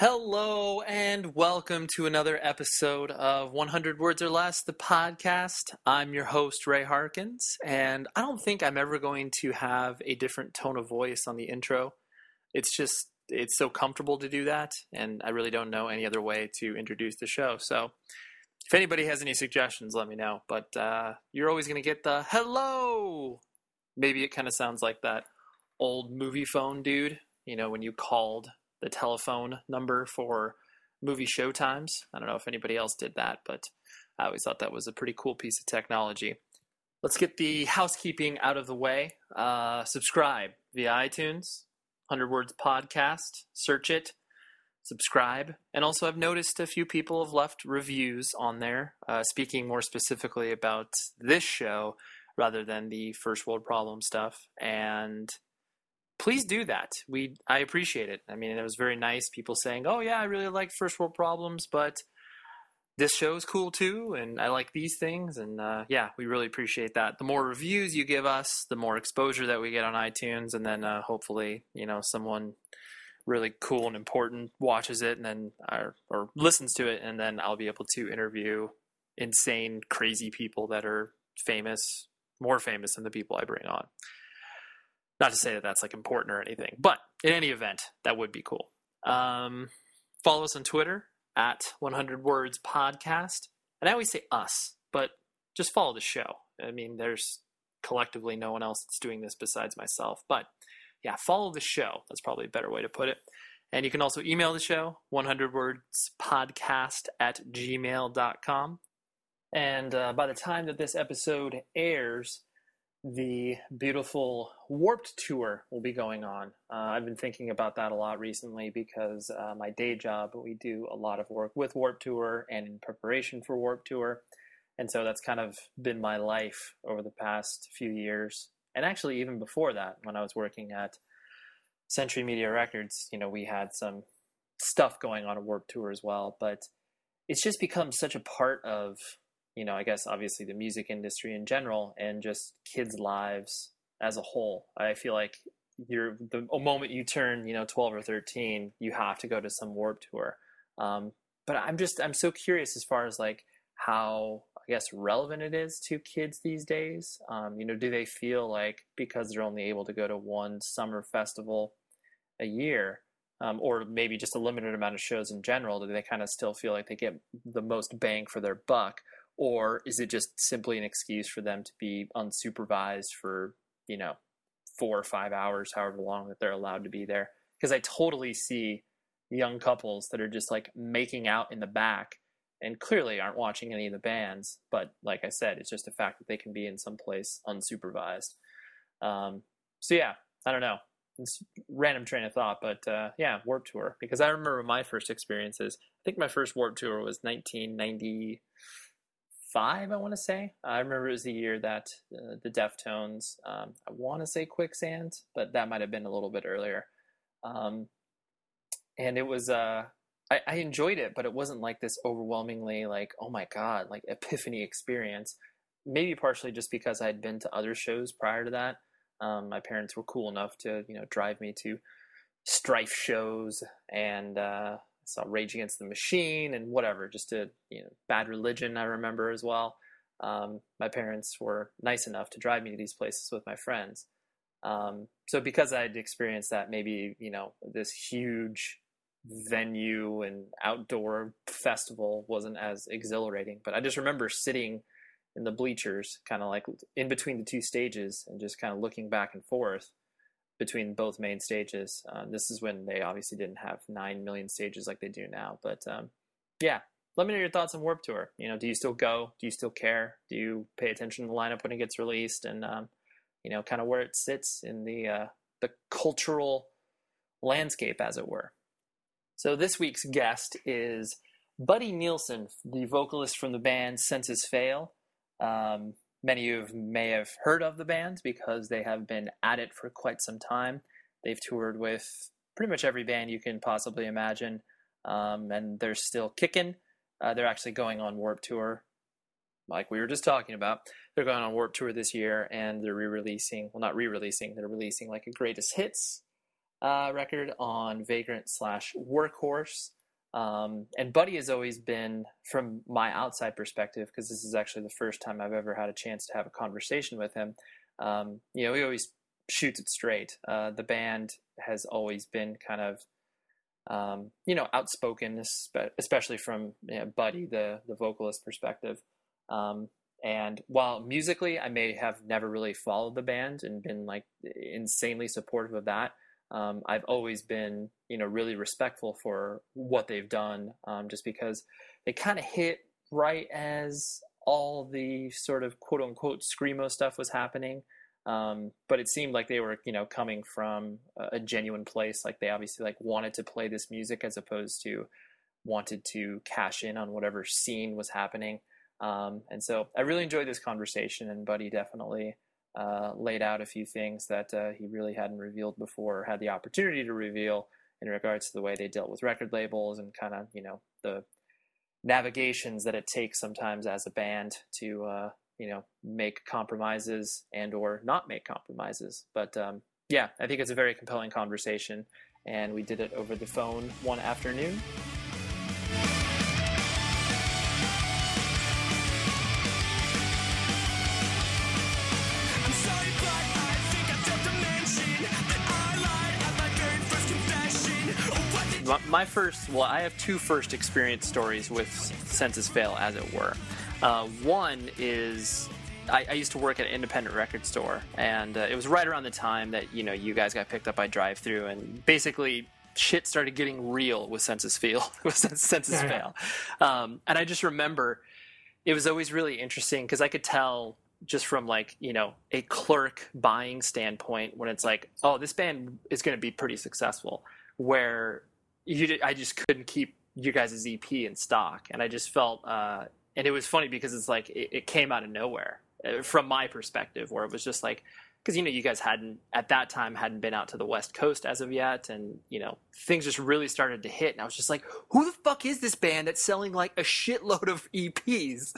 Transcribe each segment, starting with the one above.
Hello and welcome to another episode of 100 Words or Less, the podcast. I'm your host, Ray Harkins, and I don't think I'm ever going to have a different tone of voice on the intro. It's just, it's so comfortable to do that, and I really don't know any other way to introduce the show. So if anybody has any suggestions, let me know. But uh, you're always going to get the hello. Maybe it kind of sounds like that old movie phone dude, you know, when you called the telephone number for movie showtimes. I don't know if anybody else did that, but I always thought that was a pretty cool piece of technology. Let's get the housekeeping out of the way. Uh, subscribe via iTunes, 100 Words Podcast, search it, subscribe. And also, I've noticed a few people have left reviews on there, uh, speaking more specifically about this show rather than the first world problem stuff. And please do that. We I appreciate it. I mean, it was very nice. People saying, "Oh yeah, I really like First World Problems, but this show is cool too, and I like these things." And uh, yeah, we really appreciate that. The more reviews you give us, the more exposure that we get on iTunes, and then uh, hopefully, you know, someone really cool and important watches it and then or, or listens to it, and then I'll be able to interview insane, crazy people that are famous, more famous than the people I bring on. Not to say that that's like important or anything, but in any event, that would be cool. Um, follow us on Twitter at 100 Words Podcast. And I always say us, but just follow the show. I mean, there's collectively no one else that's doing this besides myself. But yeah, follow the show. That's probably a better way to put it. And you can also email the show, 100 words podcast at gmail.com. And uh, by the time that this episode airs, the beautiful Warped Tour will be going on. Uh, I've been thinking about that a lot recently because uh, my day job, we do a lot of work with Warped Tour and in preparation for Warped Tour. And so that's kind of been my life over the past few years. And actually, even before that, when I was working at Century Media Records, you know, we had some stuff going on a Warped Tour as well. But it's just become such a part of you know, I guess obviously the music industry in general and just kids' lives as a whole. I feel like you're the moment you turn, you know, 12 or 13, you have to go to some Warped Tour. Um, but I'm just, I'm so curious as far as like how, I guess, relevant it is to kids these days. Um, you know, do they feel like because they're only able to go to one summer festival a year, um, or maybe just a limited amount of shows in general, do they kind of still feel like they get the most bang for their buck? Or is it just simply an excuse for them to be unsupervised for you know four or five hours however long that they're allowed to be there? Because i totally see young couples that are just like making out in the back and clearly aren't watching any of the bands but like i said it's just the fact that they can be in some place unsupervised. Um, so yeah i don't know. It's random train of thought but uh, yeah Warped Tour because i remember my first experiences. I think my first Warped Tour was 1990 five, I want to say. I remember it was the year that uh, the Deftones, um, I want to say Quicksand, but that might have been a little bit earlier. Um, and it was, uh, I, I, enjoyed it, but it wasn't like this overwhelmingly like, oh my God, like epiphany experience. Maybe partially just because I'd been to other shows prior to that. Um, my parents were cool enough to, you know, drive me to strife shows and, uh, saw Rage Against the Machine and whatever, just a you know, Bad Religion. I remember as well. Um, my parents were nice enough to drive me to these places with my friends. Um, so because I'd experienced that, maybe you know this huge venue and outdoor festival wasn't as exhilarating. But I just remember sitting in the bleachers, kind of like in between the two stages, and just kind of looking back and forth between both main stages. Uh, this is when they obviously didn't have nine million stages like they do now. But um, yeah, let me know your thoughts on Warped Tour. You know, do you still go? Do you still care? Do you pay attention to the lineup when it gets released? And um, you know, kind of where it sits in the uh, the cultural landscape, as it were. So this week's guest is Buddy Nielsen, the vocalist from the band Senses Fail. Um, Many of you may have heard of the band because they have been at it for quite some time. They've toured with pretty much every band you can possibly imagine, um, and they're still kicking. Uh, they're actually going on Warped Tour, like we were just talking about. They're going on Warped Tour this year, and they're re-releasing. Well, not re-releasing. They're releasing like a greatest hits uh, record on Vagrant slash Workhorse. Um, and Buddy has always been, from my outside perspective, because this is actually the first time I've ever had a chance to have a conversation with him. Um, you know, he always shoots it straight. Uh, the band has always been kind of, um, you know, outspoken, especially from you know, Buddy, the the vocalist perspective. Um, and while musically, I may have never really followed the band and been like insanely supportive of that. Um, I've always been, you know, really respectful for what they've done, um, just because they kind of hit right as all the sort of quote unquote screamo stuff was happening. Um, but it seemed like they were, you know, coming from a, a genuine place. Like they obviously like wanted to play this music as opposed to wanted to cash in on whatever scene was happening. Um, and so I really enjoyed this conversation, and Buddy definitely uh, laid out a few things that uh, he really hadn't revealed before, or had the opportunity to reveal in regards to the way they dealt with record labels and kind of you know the navigations that it takes sometimes as a band to uh, you know make compromises and or not make compromises. But um, yeah, I think it's a very compelling conversation, and we did it over the phone one afternoon. My first, well, I have two first experience stories with Senses Fail, as it were. Uh, one is I, I, used to work at an independent record store, and uh, it was right around the time that you know you guys got picked up by Drive-Thru, and basically shit started getting real with Senses Fail, with Senses Fail. Um, and I just remember it was always really interesting because I could tell just from like you know a clerk buying standpoint when it's like, oh, this band is going to be pretty successful, where you I just couldn't keep you guys' EP in stock, and I just felt, uh, and it was funny because it's like it, it came out of nowhere uh, from my perspective, where it was just like because you know you guys hadn't at that time hadn't been out to the west coast as of yet and you know things just really started to hit and i was just like who the fuck is this band that's selling like a shitload of eps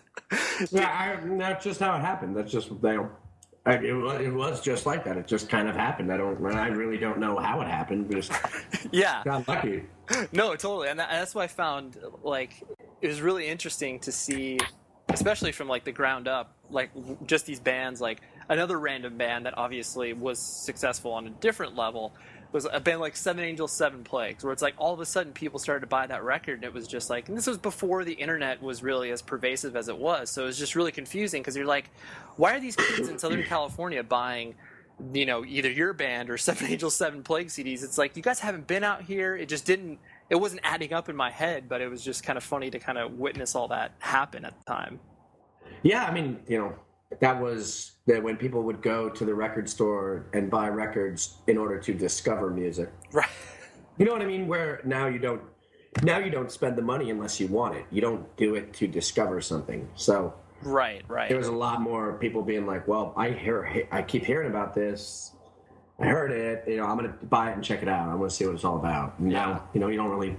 yeah I, that's just how it happened. That's just I, it, it, was just like that. It just kind of happened. I don't. I really don't know how it happened. Just yeah, got lucky. No, totally, and that's why I found like it was really interesting to see, especially from like the ground up, like just these bands, like another random band that obviously was successful on a different level, was uh, a band like Seven Angels, Seven Plagues, where it's like all of a sudden people started to buy that record, and it was just like, and this was before the internet was really as pervasive as it was, so it was just really confusing because you're like, why are these kids in Southern California buying, you know, either your band or Seven Angels, Seven Plagues CDs? It's like you guys haven't been out here. It just didn't. It wasn't adding up in my head, but it was just kind of funny to kind of witness all that happen at the time. Yeah, I mean, you know, that was that when people would go to the record store and buy records in order to discover music. Right. You know what I mean? Where now you don't now you don't spend the money unless you want it. You don't do it to discover something. So Right, right. There was a lot more people being like, "Well, I hear I keep hearing about this. I heard it. You know, I'm going to buy it and check it out. I want to see what it's all about." And yeah. Now, you know, you don't really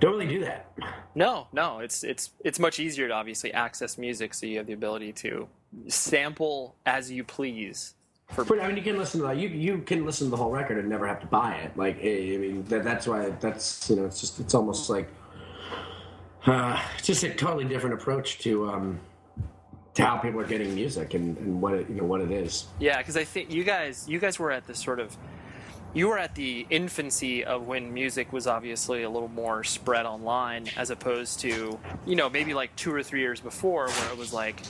don't really do that. No, no, it's it's it's much easier to obviously access music, so you have the ability to sample as you please. For but, I mean, you can listen to that. You you can listen to the whole record and never have to buy it. Like I mean, that, that's why that's you know, it's just it's almost like uh, just a totally different approach to um, to how people are getting music and, and what it you know what it is. Yeah, because I think you guys you guys were at this sort of you were at the infancy of when music was obviously a little more spread online as opposed to you know maybe like two or three years before where it was like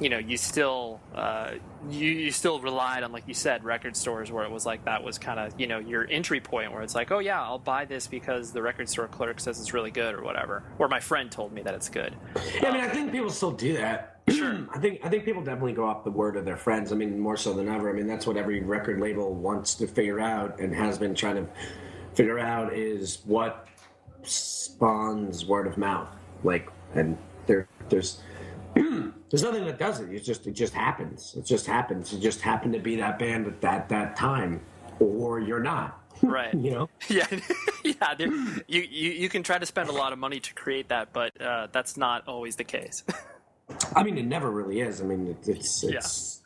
you know you still uh, you, you still relied on like you said record stores where it was like that was kind of you know your entry point where it's like oh yeah i'll buy this because the record store clerk says it's really good or whatever or my friend told me that it's good yeah i mean i think people still do that Sure. I think I think people definitely go off the word of their friends. I mean, more so than ever. I mean, that's what every record label wants to figure out and has been trying to figure out is what spawns word of mouth. Like, and there, there's there's nothing that does it. It just it just happens. It just happens. You just happen to be that band at that that time, or you're not. Right. you know. Yeah. yeah. you, you you can try to spend a lot of money to create that, but uh, that's not always the case. I mean, it never really is. I mean, it, it's it's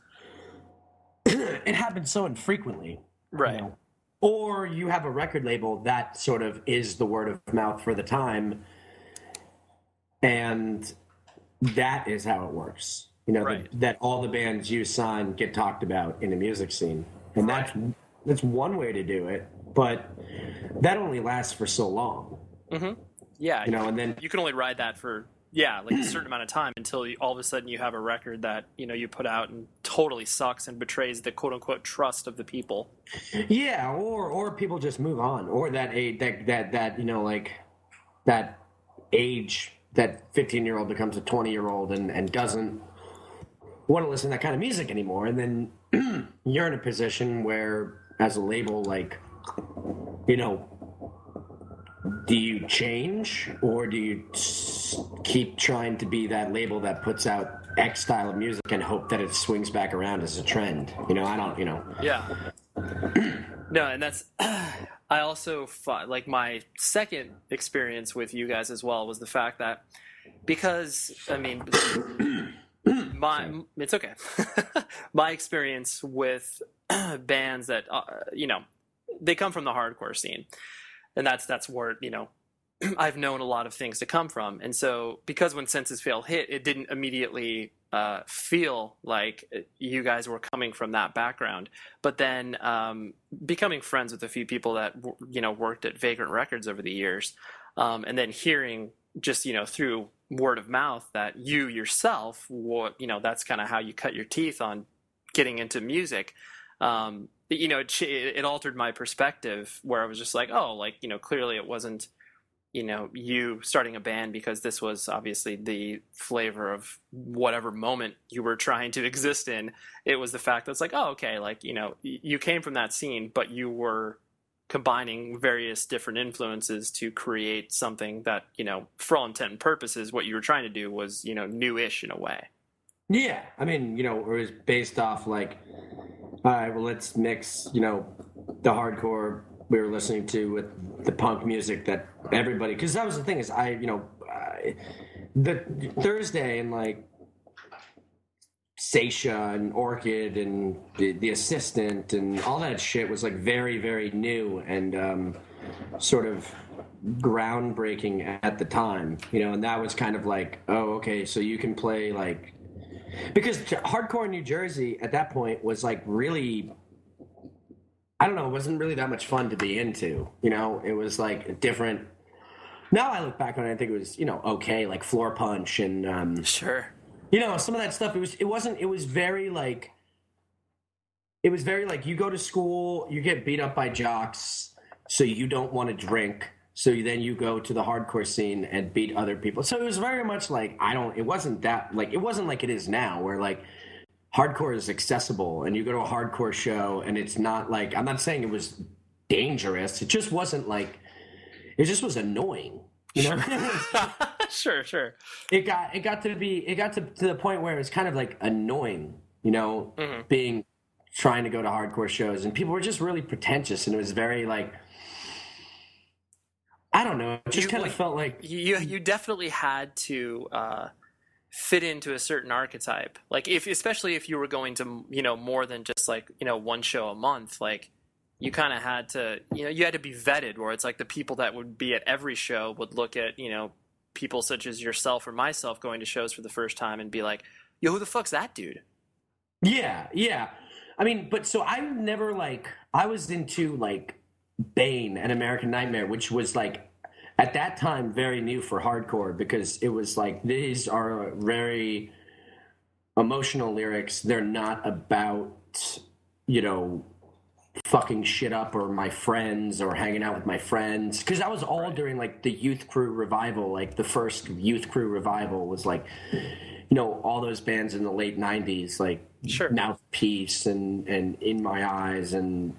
yeah. it happens so infrequently, right? You know? or you have a record label that sort of is the word of mouth for the time and that is how it works. You know Right. that, that all the bands you sign get talked about in the music scene. And that's that's one way to do it but that only lasts for so long. Mm-hmm. Yeah, you know and then you can only ride that for yeah like a certain amount of time until you, all of a sudden you have a record that you know you put out and totally sucks and betrays the quote unquote trust of the people. Yeah, or or people just move on, or that age that that that you know like that age that fifteen year old becomes a twenty year old and and doesn't want to listen to that kind of music anymore, and then you're in a position where as a label like you know do you change or do you keep trying to be that label that puts out X style of music and hope that it swings back around as a trend? You know, I don't, you know. Yeah. no, and that's. I also thought, like, my second experience with you guys as well was the fact that because, I mean, my it's okay. my experience with bands that uh, you know they come from the hardcore scene, and that's that's where you know I've known a lot of things to come from, and so because when Senses Fail hit, it didn't immediately uh, feel like you guys were coming from that background. But then um, becoming friends with a few people that you know worked at Vagrant Records over the years, um, and then hearing just you know through word of mouth that you yourself, what you know, that's kind of how you cut your teeth on getting into music. Um, you know, it, it altered my perspective where I was just like, oh, like you know, clearly it wasn't you know you starting a band because this was obviously the flavor of whatever moment you were trying to exist in. It was the fact that it's like oh okay like you know you came from that scene but you were combining various different influences to create something that you know for all intent and purposes what you were trying to do was you know newish in a way. Yeah, I mean, you know, it was based off like, all right, well, let's mix, you know, the hardcore we were listening to with the punk music that everybody. Because that was the thing is, I, you know, I, the Thursday and like Saetia and Orchid and the, the assistant and all that shit was like very, very new and um, sort of groundbreaking at the time, you know, and that was kind of like, oh, okay, so you can play like because hardcore in New Jersey at that point was like really I don't know, it wasn't really that much fun to be into, you know? It was like a different now I look back on it, I think it was, you know, okay, like floor punch and um sure you know, some of that stuff it was it wasn't it was very like it was very like you go to school, you get beat up by jocks, so you don't want to drink. So then you go to the hardcore scene and beat other people. So it was very much like I don't. It wasn't that like it wasn't like it is now, where like hardcore is accessible and you go to a hardcore show and it's not like I'm not saying it was dangerous. It just wasn't like it just was annoying. You know, sure sure it got it got to be it got to, to the point where it was kind of like annoying. You know, being trying to go to hardcore shows and people were just really pretentious and it was very like I don't know. It just You, kind like- of felt like you you definitely had to uh, fit into a certain archetype. Like if especially if you were going to you know more than just like you know one show a month, like you kind of had to you know you had to be vetted. Where it's like the people that would be at every show would look at you know people such as yourself or myself going to shows for the first time and be like, "Yo, who the fuck's that dude?" Yeah, yeah. I mean, but so I never like I was into like Bane and American Nightmare, which was like at that time very new for hardcore because it was like these are very emotional lyrics. They're not about you know fucking shit up or my friends or hanging out with my friends because that was all during like the youth crew revival like the first youth crew revival was like you know all those bands in the late 90s like Sure. peace and and in my eyes and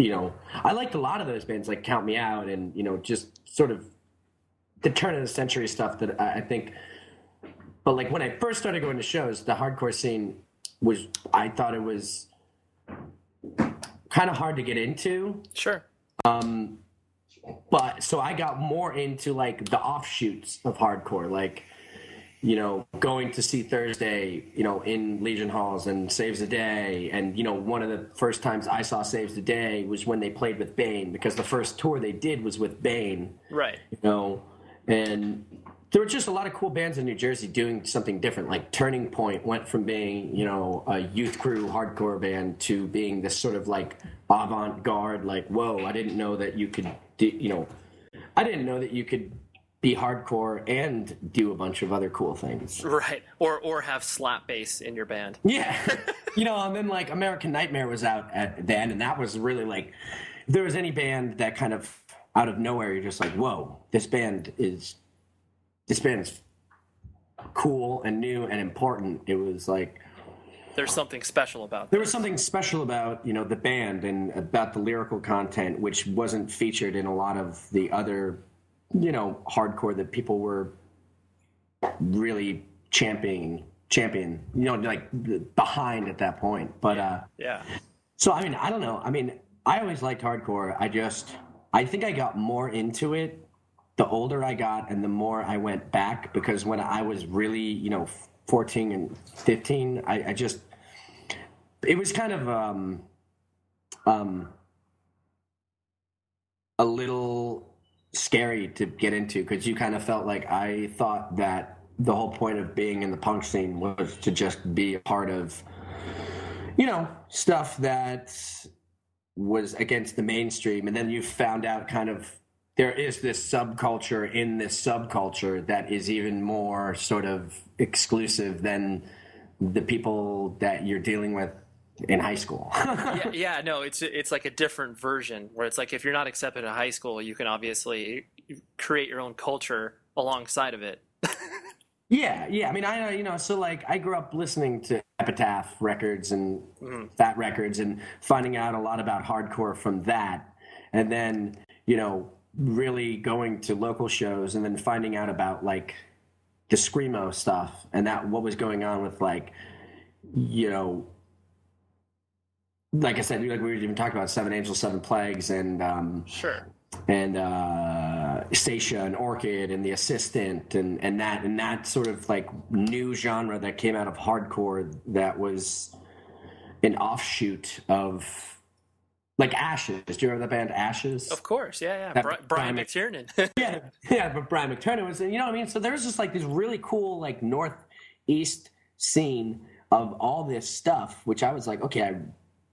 you know i liked a lot of those bands like count me out and you know just sort of the turn of the century stuff that i, I think but like when i first started going to shows the hardcore scene was i thought it was kind of hard to get into Sure. Um, but so I got more into like the offshoots of hardcore, like you know, going to see Thursday, you know, in Legion Halls and Saves the Day. And, you know, one of the first times I saw Saves the Day was when they played with Bane because the first tour they did was with Bane. Right. You know, and there were just a lot of cool bands in New Jersey doing something different. Like Turning Point went from being, you know, a youth crew hardcore band to being this sort of like avant garde, like, whoa, I didn't know that you could, do, you know, I didn't know that you could be hardcore and do a bunch of other cool things. Right. Or or have slap bass in your band. Yeah. you know, and then like American Nightmare was out at then and that was really like if there was any band that kind of out of nowhere you're just like, "Whoa, this band is this band is cool and new and important." It was like there's something special about there was something special about you know the band and about the lyrical content which wasn't featured in a lot of the other you know, hardcore that people were really championing, champion, you know, like behind at that point. But uh, yeah. So I mean, I don't know. I mean, I always liked hardcore. I just, I think I got more into it the older I got and the more I went back because when I was really, you know, 14 and 15, I, I just, it was kind of, um, um, a little scary to get into because you kind of felt like I thought that the whole point of being in the punk scene was to just be a part of, you know, stuff that was against the mainstream. And then you found out kind of there is this subculture in this subculture that is even more sort of exclusive than the people that you're dealing with in high school. yeah, yeah, no, it's it's like a different version where it's like if you're not accepted in high school, you can obviously create your own culture alongside of it. yeah, yeah. I mean, I you know, so like I grew up listening to Epitaph records and mm-hmm. Fat records and finding out a lot about hardcore from that, and then you know really going to local shows and then finding out about like the screamo stuff and that what was going on with like you know like I said, like we were even talking about Seven Angels, Seven Plagues, and um, sure, and uh, Saetia and Orchid and the Assistant, and and that and that sort of like new genre that came out of hardcore that was an offshoot of like Ashes. Do you remember the band Ashes? Of course, yeah, yeah. Brian, Brian McTernan. yeah, yeah, but Brian McTernan was, you know what I mean. So there was just like this really cool like northeast scene of all this stuff, which I was like, okay, I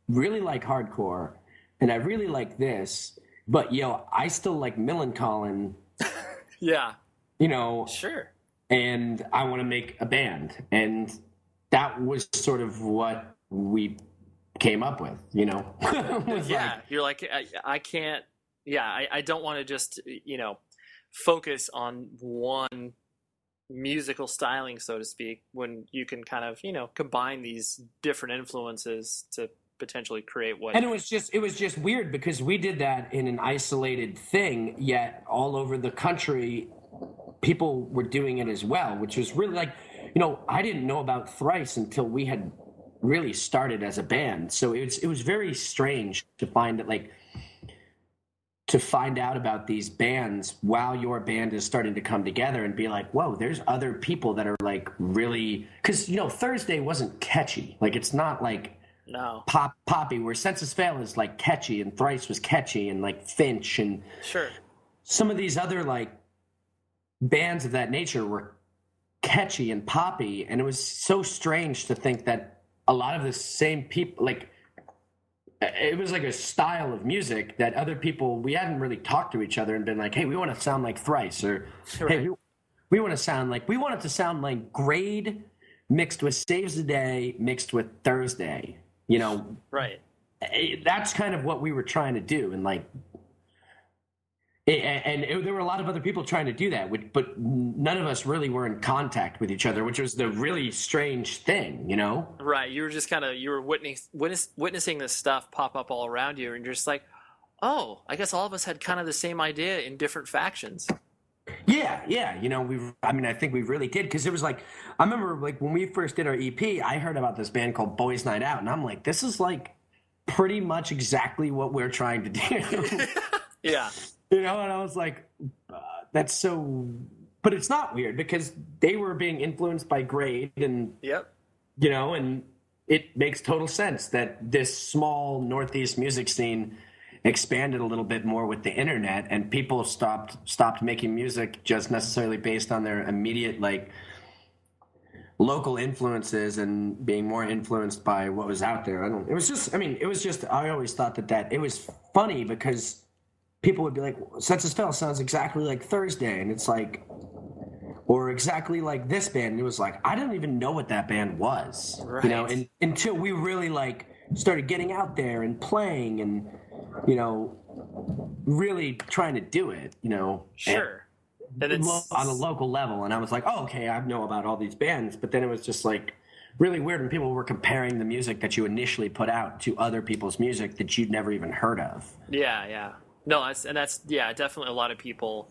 really like hardcore and I really like this, but yo, I still like Millencolin. yeah. You know. Sure. And I want to make a band. And that was sort of what we came up with, you know. yeah. Like, You're like, I, I can't, yeah, I, I don't want to just, you know, focus on one musical styling, so to speak, when you can kind of, you know, combine these different influences to potentially create what and it was just it was just weird because we did that in an isolated thing yet all over the country people were doing it as well which was really like you know i didn't know about thrice until we had really started as a band so it was it was very strange to find that like to find out about these bands while your band is starting to come together and be like, whoa, there's other people that are like really because you know Thursday wasn't catchy. Like it's not like no. Pop poppy, where Senses Fail is like catchy and Thrice was catchy and like Finch and sure. Some of these other like bands of that nature were catchy and poppy, and it was so strange to think that a lot of the same people like it was like a style of music that other people we hadn't really talked to each other and been like, hey, we want to sound like Thrice or right. hey, we, we want to sound like we want it to sound like Grade mixed with Saves the Day mixed with Thursday you know, right? Eh, that's kind of what we were trying to do, and like, and it, there were a lot of other people trying to do that, but none of us really were in contact with each other, which was the really strange thing, you know? Right. You were just kind of you were witness, witness, witnessing this stuff pop up all around you, and you're just like, oh, I guess all of us had kind of the same idea in different factions. Yeah, yeah. You know, we. I mean, I think we really did because it was like I remember like when we first did our EP, I heard about this band called Boys Night Out, and I'm like, this is like pretty much exactly what we're trying to do. yeah. You know, and I was like, uh, that's so. but it's not weird because they were being influenced by grade and Yep. you know, and it makes total sense that this small Northeast music scene expanded a little bit more with the internet, and people stopped stopped making music just necessarily based on their immediate like local influences and being more influenced by what was out there. I don't. It was just. I mean, it was just. I always thought that that it was funny because people would be like, "Senses Fail sounds exactly like Thursday," and it's like, or exactly like this band. And it was like, I didn't even know what that band was, you know, and until we really like started getting out there and playing and you know really trying to do it, you know, Sure. And and it's lo- on a local level. And I was like, oh, okay, I know about all these bands, but then it was just like really weird when people were comparing the music that you initially put out to other people's music that you'd never even heard of. Yeah, yeah. No, that's and that's yeah, definitely a lot of people.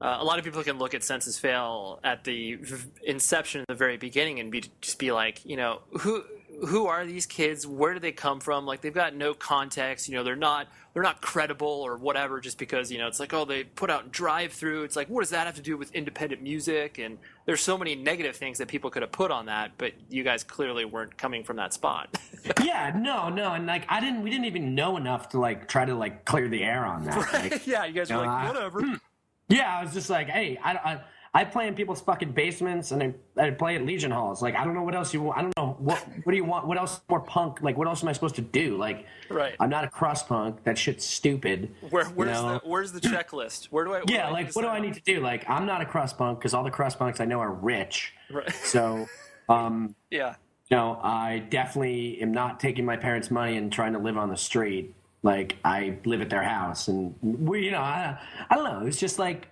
Uh, a lot of people can look at Senses Fail at the v- inception, the very beginning, and be just be like, you know, who who are these kids? Where do they come from? Like they've got no context. You know, they're not they're not credible or whatever. Just because you know, it's like oh, they put out Drive-Thru. It's like what does that have to do with independent music? And there's so many negative things that people could have put on that, but you guys clearly weren't coming from that spot. yeah, no, no, and like I didn't, we didn't even know enough to like try to like clear the air on that. Like, yeah, you guys were like whatever. yeah, I was just like, hey, I, I, I play in people's fucking basements and I, I play at Legion halls. Like, I don't know what else you want. I don't what what do you want? What else more punk? Like, what else am I supposed to do? Like, Right. I'm not a crust punk. That shit's stupid. Where, you where's know? the where's the checklist? Where do I? yeah, like what do I need to do? Like I'm not a crust punk because all the crust punks I know are rich. Right. So, um, Yeah. you know, I definitely am not taking my parents' money and trying to live on the street. Like I live at their house, and we, you know, I, I don't know. It's just like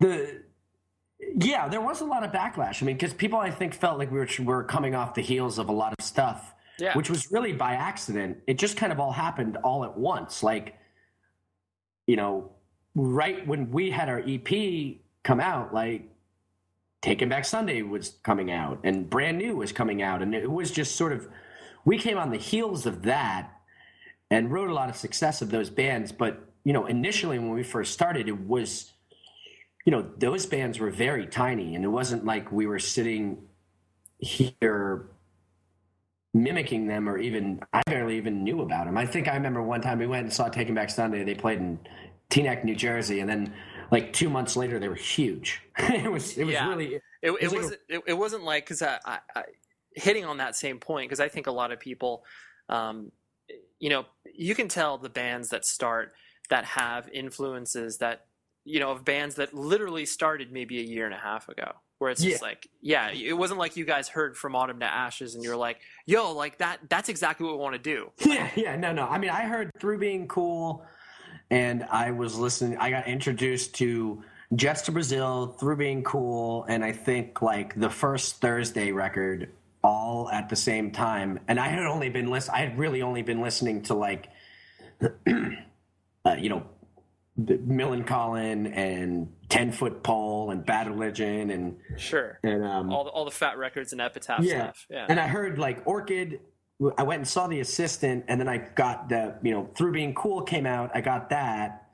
the. Yeah, there was a lot of backlash. I mean, because people, I think, felt like we were, were coming off the heels of a lot of stuff, Yeah. which was really by accident. It just kind of all happened all at once. Like, you know, right when we had our EP come out, like Taking Back Sunday was coming out and Brand New was coming out. And it was just sort of, we came on the heels of that and wrote a lot of success of those bands. But, you know, initially when we first started, it was, you know, those bands were very tiny and it wasn't like we were sitting here mimicking them or even I barely even knew about them. I think I remember one time we went and saw Taking Back Sunday. They played in Teaneck, New Jersey, and then like two months later they were huge. it was it was Yeah. really It, it, was like a- wasn't. it, it wasn't like because I, I, I hitting on that same point because I think a lot of people, um, you know, you can tell the bands that start that have influences that you know of bands that literally started maybe a year and a half ago. Where it's just Yeah. like, yeah, it wasn't like you guys heard from Autumn to Ashes and you're like, yo, like that. That's exactly what we want to do. yeah yeah no no. I mean I heard through being cool, and I was listening. I got introduced to. Jets to Brazil, through being cool, and I think like the first Thursday record all at the same time. And I had only been list I had really only been listening to like uh, you know, the Millencolin and Ten Foot Pole and Bad Religion and Sure. and um, All the, all the fat records and epitaph yeah. stuff. Yeah. And I heard like Orchid. I went and saw the assistant, and then I got the you know through being cool came out. I got that,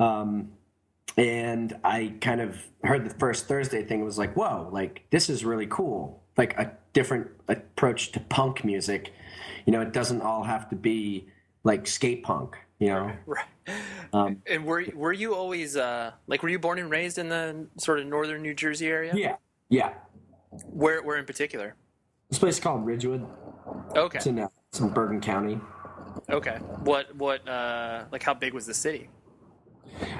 um, and I kind of heard the first Thursday thing. It was like, whoa, like this is really cool. Like a different approach to punk music. You know, it doesn't all have to be like skate punk. You know, Right. Um, and were were you always uh like were you born and raised in the sort of northern New Jersey area? yeah, yeah. Where where in particular? This place is called Ridgewood. Okay. It's in, uh, it's in Bergen County. Okay. What what uh like how big was the city?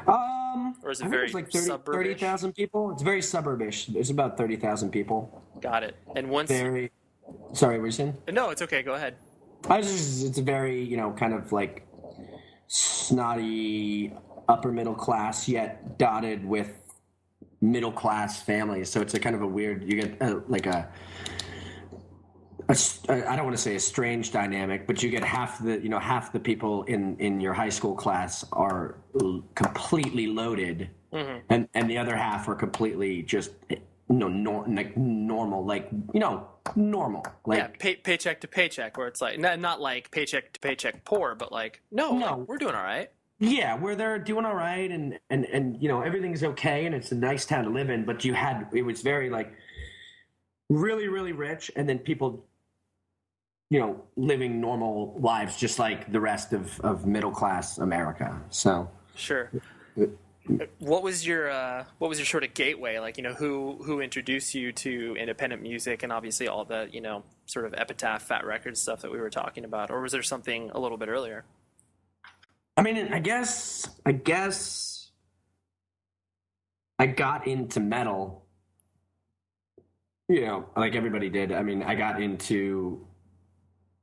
Um, Or is it I very like 30 suburbish? 30,000 people. It's very suburbish. There's about 30,000 people. Got it. And once Very. Sorry, what were you saying? No, it's okay. Go ahead. I was just, it's very, you know, kind of like snotty upper middle class, yet dotted with middle class families. So it's a kind of a weird, you get uh, like a, uh, don't want to say a strange dynamic, but you get half the, you know, half the people in, in your high school class are l- completely loaded and, and the other half are completely just, you know, nor, like normal, like, you know, normal. Like, yeah, pay, paycheck to paycheck where it's like not, not like paycheck to paycheck poor, but like no, No. we're doing all right. yeah, where they're doing all right and and and you know everything's okay and it's a nice town to live in, but you had it was very like really really rich and then people you know living normal lives just like the rest of of middle class America. So sure. What was your uh, what was your sort of gateway? Like you know who who introduced you to independent music and obviously all the you know sort of epitaph fat records stuff that we were talking about, or was there something a little bit earlier? I mean, I guess I guess I got into metal. You know, like everybody did. I mean, I got into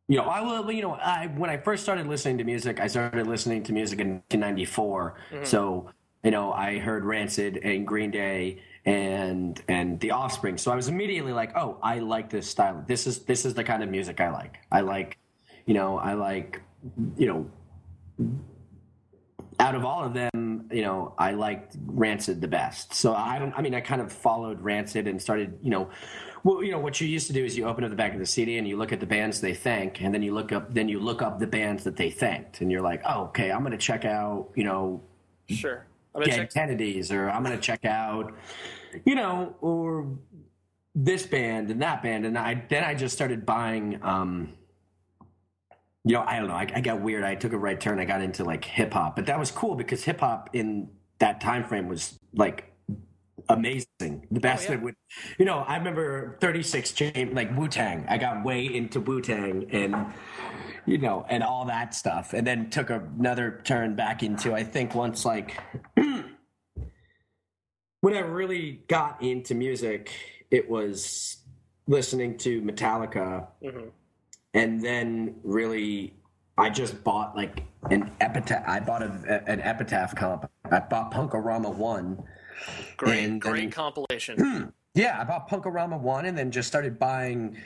you know, I will. You know, I when I first started listening to music, I started listening to music in 1994. Mm-hmm. So you know, I heard Rancid and Green Day and and The Offspring. So I was immediately like, oh, I like this style. This is this is the kind of music I like. I like, you know, I like, you know, out of all of them, you know, I liked Rancid the best. So I don't. I mean, I kind of followed Rancid and started, you know. Well, you know what you used to do is you open up the back of the CD and you look at the bands they thank, and then you look up then you look up the bands that they thanked, and you're like, oh, okay, I'm going to check out, you know, sure, Dead check- Kennedys, or I'm going to check out, you know, or this band and that band, and I then I just started buying. um you know, I don't know. I, I got weird. I took a right turn. I got into like hip hop, but that was cool because hip hop in that time frame was like amazing. The best oh, yeah. that would, you know, I remember 36 Chambers, like Wu Tang. I got way into Wu Tang and, you know, and all that stuff. And then took another turn back into, I think, once like, when I really got into music, it was listening to Metallica. Mm-hmm. And then really, I just bought like an epitaph. I bought a, an epitaph comp. I bought Punk-O-Rama 1 Great, and, great compilation. yeah, I bought Punk-O-Rama one, and then just started buying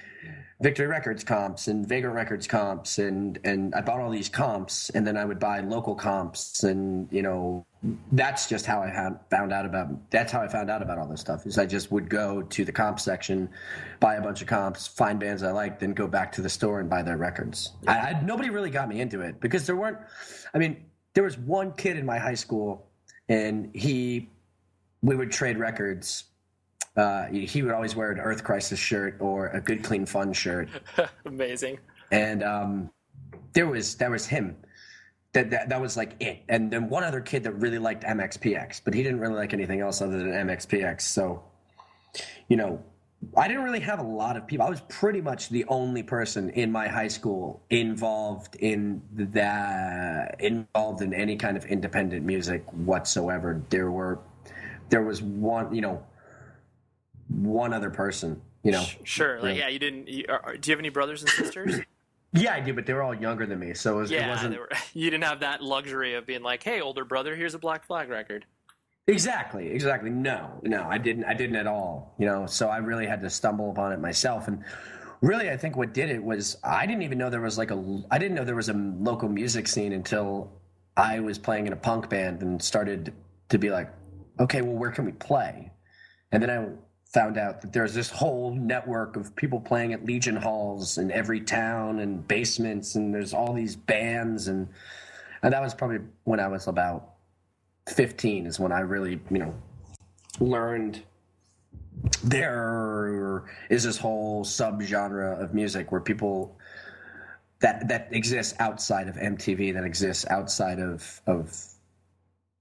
Victory Records comps and Vagrant Records comps, and and I bought all these comps, and then I would buy local comps, and you know that's just how I had found out about. That's how I found out about all this stuff. Is I just would go to the comp section, buy a bunch of comps, find bands I liked, then go back to the store and buy their records. I, I, nobody really got me into it because there weren't. I mean, there was one kid in my high school, and he we would trade records. Uh, he would always wear an Earth Crisis shirt or a Good Clean Fun shirt. Amazing. And um, there was that was him. That, that that was like it. And then one other kid that really liked MXPX, but he didn't really like anything else other than MXPX. So, you know, I didn't really have a lot of people. I was pretty much the only person in my high school involved in that involved in any kind of independent music whatsoever. There were there was one, you know, one other person, you know. Sure. Like, yeah, you didn't. You, are, do you have any brothers and sisters? yeah, I do, but they were all younger than me, so it, was, yeah. Were, you didn't have that luxury of being like, "Hey, older brother, here's a Black Flag record." Exactly, exactly. No, no, I didn't. I didn't at all. You know, so I really had to stumble upon it myself, and really, I think what did it was I didn't even know there was like a. I didn't know there was a local music scene until I was playing in a punk band and started to be like, okay, well, where can we play? And then I found out that there's this whole network of people playing at Legion halls in every town and basements, and there's all these bands, and and that was probably when I was about 15 is when I really, you know, learned there is this whole subgenre of music where people that that exists outside of MTV, that exists outside of of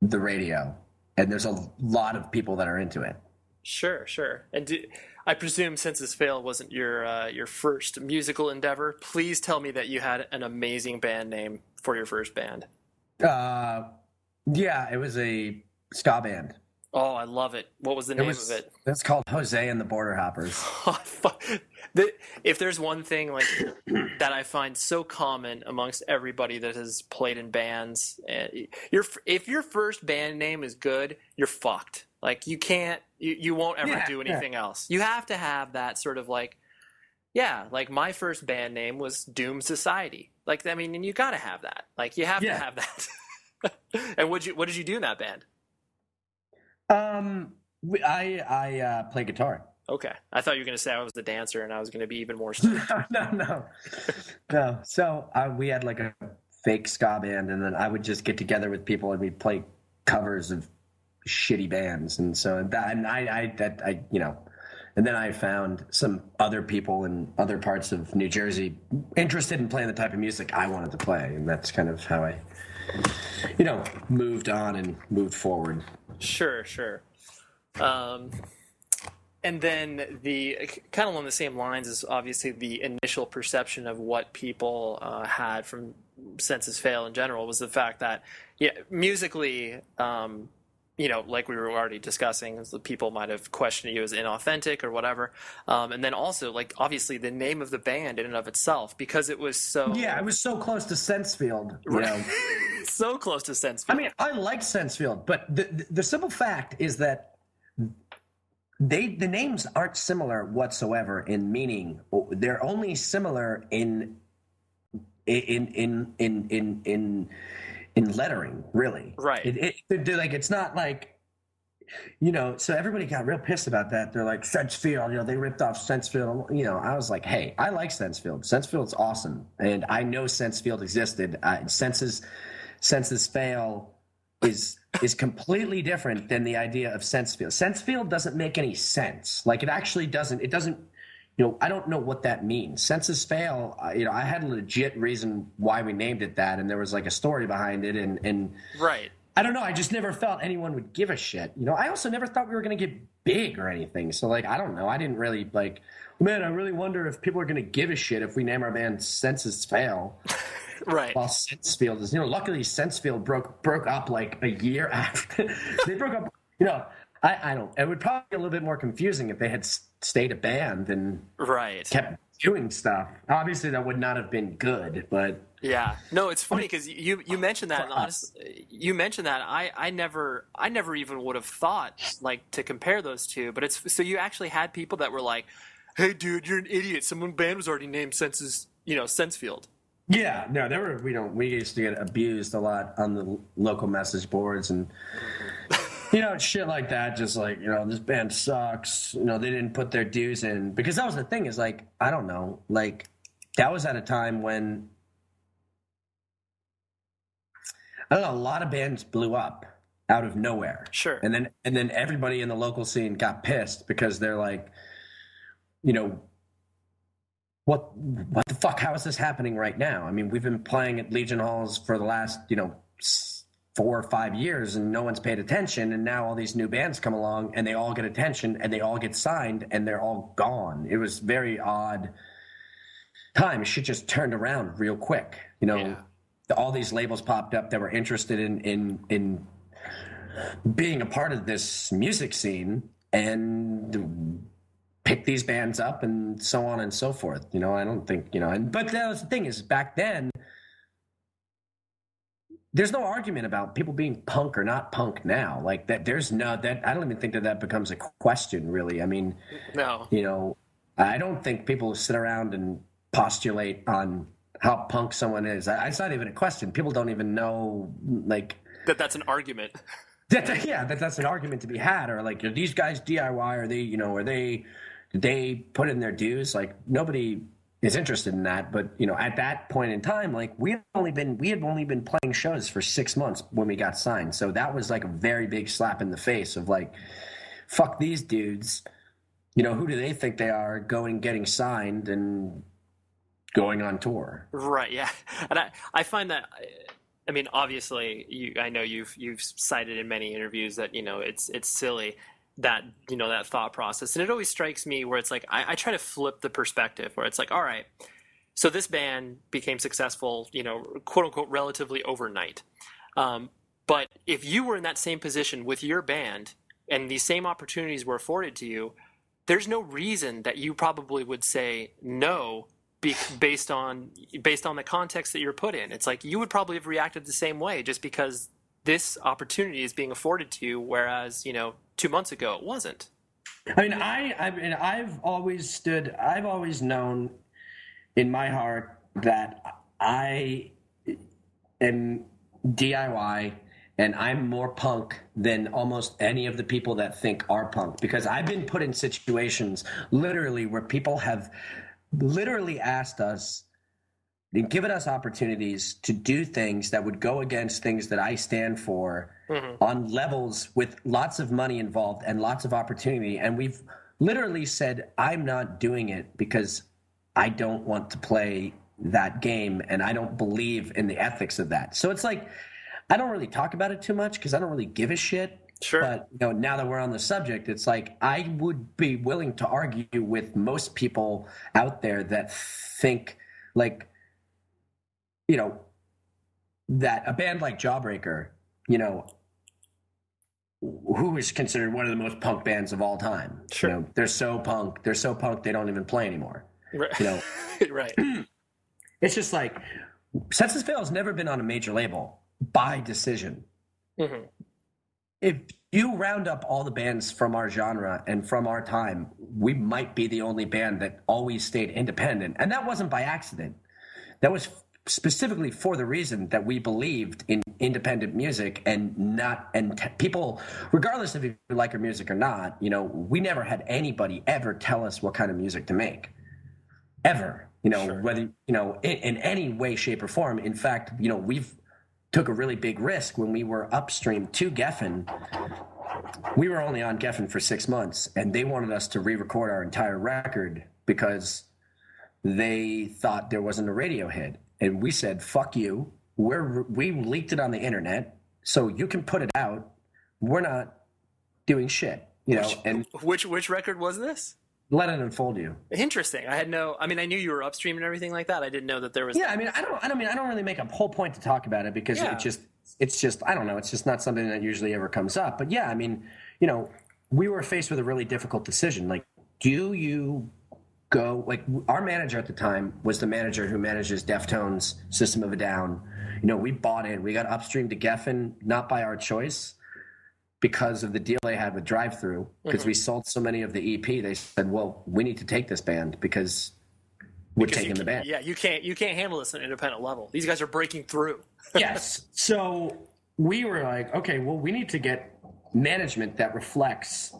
the radio and there's a lot of people that are into it. Sure, sure. And do, I presume Senses Fail wasn't your uh, your first musical endeavor. Please tell me that you had an amazing band name for your first band. Uh, yeah, it was a ska band. Oh, I love it. What was the name was, of it? It's called Jose and the Border Hoppers. if there's one thing like that I find so common amongst everybody that has played in bands, eh, your if your first band name is good, you're fucked. Like you can't, you, you won't ever yeah, do anything yeah. else. You have to have that sort of like, yeah, like my first band name was Doom Society. Like I mean, and you got to have that. Like you have yeah. to have that. and what you what did you do in that band? Um, I I uh, play guitar. Okay, I thought you were going to say I was the dancer, and I was going to be even more. no, no, no, no. So uh, we had like a fake ska band, and then I would just get together with people and we'd play covers of shitty bands, and so that and I I that I you know. And then I found some other people in other parts of New Jersey interested in playing the type of music I wanted to play, and that's kind of how I, you know, moved on and moved forward. Sure, sure. Um, and then the kind of along the same lines is obviously the initial perception of what people uh, had from Senses Fail in general was the fact that, yeah, musically, um, you know, like we were already discussing, the people might have questioned you as inauthentic or whatever. Um, and then also, like, obviously, the name of the band in and of itself, because it was so. Yeah, it was so close to Sensefield. You know? so close to Sensefield. I mean, I like Sensefield, but the, the, the simple fact is that they the names aren't similar whatsoever in meaning. They're only similar in in in in in in in lettering, really. Right. It, it, like it's not like you know, so everybody got real pissed about that. They're like Sensefield, you know, they ripped off Sensefield. You know, I was like, hey, I like Sensefield. Sensefield's awesome, and I know Sensefield existed. Uh, senses, senses fail is is completely different than the idea of sense field. Sense field doesn't make any sense. Like it actually doesn't. It doesn't you know, I don't know what that means. Senses fail. You know, I had a legit reason why we named it that, and there was like a story behind it, and and right. I don't know. I just never felt anyone would give a shit. You know, I also never thought we were going to get big or anything. So like, I don't know. I didn't really like. Man, I really wonder if people are going to give a shit if we name our band Senses Fail. right. While Sensefield is, you know, luckily Sensefield broke broke up like a year after they broke up. You know, I, I don't. It would probably be a little bit more confusing if they had stayed a band and right kept doing stuff. Obviously, that would not have been good, but yeah, no, it's funny because you you mentioned that. Honestly, you mentioned that. I I never I never even would have thought like to compare those two. But it's so you actually had people that were like, "Hey, dude, you're an idiot. Someone band was already named Senses, you know, Sensefield." Yeah, no, there were. We don't. We used to get abused a lot on the local message boards and you know, shit like that. Just like you know, this band sucks. You know, they didn't put their dues in because that was the thing. Is like I don't know, like that was at a time when I don't know. A lot of bands blew up out of nowhere. Sure. And then and then everybody in the local scene got pissed because they're like, you know, what what the fuck? How is this happening right now? I mean, we've been playing at Legion Halls for the last you know four or five years and no one's paid attention and now all these new bands come along and they all get attention and they all get signed and they're all gone it was very odd time shit just turned around real quick you know yeah. all these labels popped up that were interested in in in being a part of this music scene and pick these bands up and so on and so forth you know i don't think you know and but that was the thing is back then there's no argument about people being punk or not punk now. Like that, there's no that. I don't even think that that becomes a question, really. I mean, no, you know, I don't think people sit around and postulate on how punk someone is. It's not even a question. People don't even know, like that. That's an argument. That, yeah, that that's an argument to be had. Or like, are these guys DIY? Are they, you know, are they? They put in their dues? Like nobody is interested in that. But you know, at that point in time, like we had only been we had only been playing shows for six months when we got signed. So that was like a very big slap in the face of like, fuck these dudes. You know, who do they think they are going getting signed and going on tour? Right. Yeah. And I I find that. I mean, obviously, you, I know you've you've cited in many interviews that you know it's it's silly, that you know that thought process. And it always strikes me where it's like I, I, try to flip the perspective where it's like all right so this band became successful you know quote unquote relatively overnight. Um, but if you were in that same position with your band and these same opportunities were afforded to you there's no reason that you probably would say no be, based on based on the context that you're put in. It's like you would probably have reacted the same way just because this opportunity is being afforded to you, whereas you know two months ago it wasn't. I mean, I, I mean, I've always stood. I've always known in my heart that I am DIY and I'm more punk than almost any of the people that think are punk because I've been put in situations literally where people have literally asked us given us opportunities to do things that would go against things that I stand for mm-hmm. on levels with lots of money involved and lots of opportunity. And we've literally said, I'm not doing it because I don't want to play that game and I don't believe in the ethics of that. So it's like, I don't really talk about it too much because I don't really give a shit. Sure. But you know, now that we're on the subject, it's like I would be willing to argue with most people out there that think like you know that a band like Jawbreaker, you know, who is considered one of the most punk bands of all time. Sure. You know, they're so punk, they're so punk they don't even play anymore. Right. You know. right. It's just like Senses Fail has never been on a major label by decision. Mm-hmm. If you round up all the bands from our genre and from our time, we might be the only band that always stayed independent. And that wasn't by accident. That was specifically for the reason that we believed in independent music and not and t- people regardless of if you like our music or not you know we never had anybody ever tell us what kind of music to make. Ever you know sure. whether you know in, in, any way shape or form. In fact you know we've took a really big risk when we were upstream to geffen. We were only on geffen for six months and they wanted us to re-record our entire record because they thought there wasn't a radio hit and we said, "Fuck you." We're we leaked it on the internet, so you can put it out. We're not doing shit, you know. Which, and which which record was this? Let It Enfold You. Interesting. I had no. I mean, I knew you were upstream and everything like that. I didn't know that there was. Yeah, I mean, I don't. I don't mean. I don't really make a whole point to talk about it because yeah. it just. It's just. I don't know. It's just not something that usually ever comes up. But yeah, I mean, you know, we were faced with a really difficult decision. Like, do you go like our manager at the time was the manager who manages Deftones, System of a Down. You know, we bought in. We got upstream to Geffen not by our choice, because of the deal they had with Drive-Thru Because mm-hmm. we sold so many of the EP, they said, "Well, we need to take this band because we're because taking the band." Yeah, you can't you can't handle this at an independent level. These guys are breaking through. yes. So we were like, okay, well, we need to get management that reflects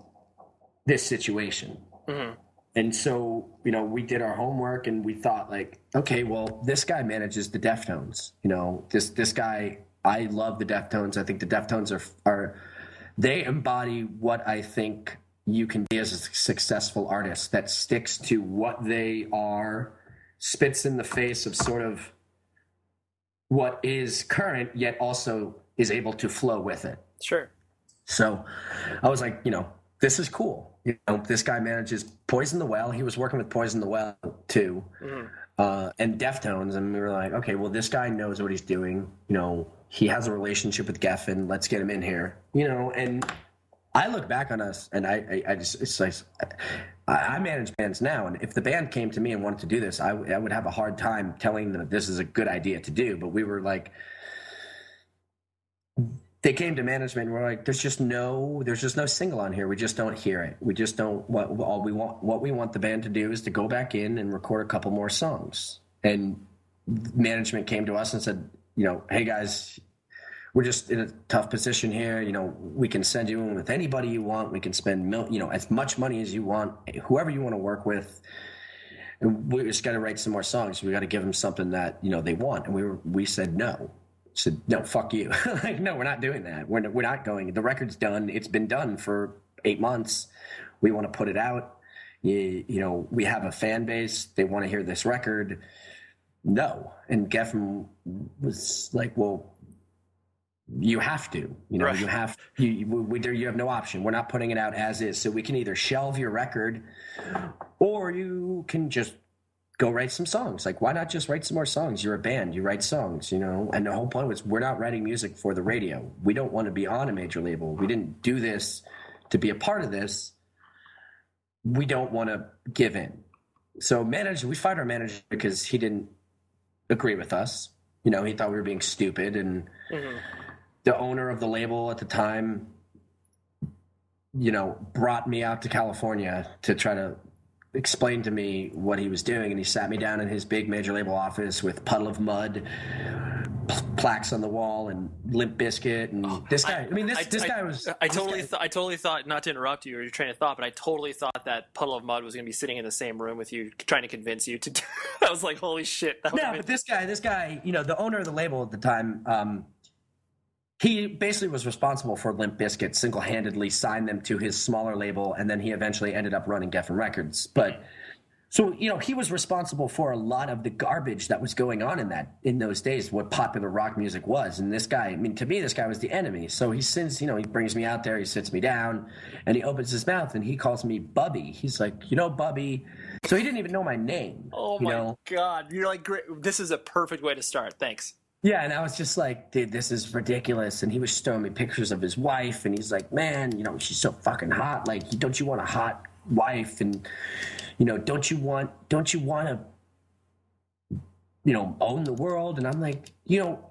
this situation. Mm-hmm. And so, you know, we did our homework and we thought like, okay, well, this guy manages the Deftones. You know, this this guy, I love the Deftones. I think the Deftones are are they embody what I think you can be as a successful artist that sticks to what they are, spits in the face of sort of what is current, yet also is able to flow with it. Sure. So I was like, you know, this is cool you know, this guy manages Poison the Well. He was working with Poison the Well too, mm-hmm. uh, and Deftones. And we were like, okay, well, this guy knows what he's doing. You know, he has a relationship with Geffen. Let's get him in here. You know, and I look back on us, and I, I, I just, it's like, I, manage bands now, and if the band came to me and wanted to do this, I, I would have a hard time telling them that this is a good idea to do. But we were like they came to management and we're like there's just no there's just no single on here. We just don't hear it. We just don't what all we want what we want the band to do is to go back in and record a couple more songs. And management came to us and said you know hey guys we're just in a tough position here. You know we can send you in with anybody you want. We can spend mil- you know as much money as you want whoever you want to work with. And we just got to write some more songs. We got to give them something that you know they want. And we were we said no said, no, fuck you. like, no, we're not doing that. We're, we're not going. The record's done. It's been done for eight months. We want to put it out. You, you know, we have a fan base. They want to hear this record. No. And Geffen was like, well, you have to, you know, right. you have, you, we, you have no option. We're not putting it out as is. So we can either shelve your record or you can just go write some songs. Like, why not just write some more songs? You're a band, you write songs, you know? And the whole point was we're not writing music for the radio. We don't want to be on a major label. We didn't do this to be a part of this. We don't want to give in. So, manager, we fired our manager because he didn't agree with us. You know, he thought we were being stupid. And mm-hmm. the owner of the label at the time, you know, brought me out to California to try to explained to me what he was doing, and he sat me down in his big major label office with Puddle of Mudd, plaques on the wall and Limp Bizkit, and oh, this guy. I, I mean, this I, this I, guy was. I totally, th- I totally thought not to interrupt you or your train of thought, but I totally thought that Puddle of Mudd was going to be sitting in the same room with you, trying to convince you to. I was like, holy shit! No, been... but this guy, this guy, you know, the owner of the label at the time. Um, he basically was responsible for Limp Bizkit, single-handedly signed them to his smaller label, and then he eventually ended up running Geffen Records. But so you know, he was responsible for a lot of the garbage that was going on in that in those days, what popular rock music was. And this guy, I mean, to me, this guy was the enemy. So he sends, you know, he brings me out there, he sits me down, and he opens his mouth and he calls me Bubby. He's like, you know, Bubby. So he didn't even know my name. Oh my know? god, you're like, great. This is a perfect way to start. Thanks. Yeah, and I was just like, dude, this is ridiculous. And he was showing me pictures of his wife, and he's like, man, you know, she's so fucking hot. Like, don't you want a hot wife? And you know, don't you want, don't you want to, you know, own the world? And I'm like, you know,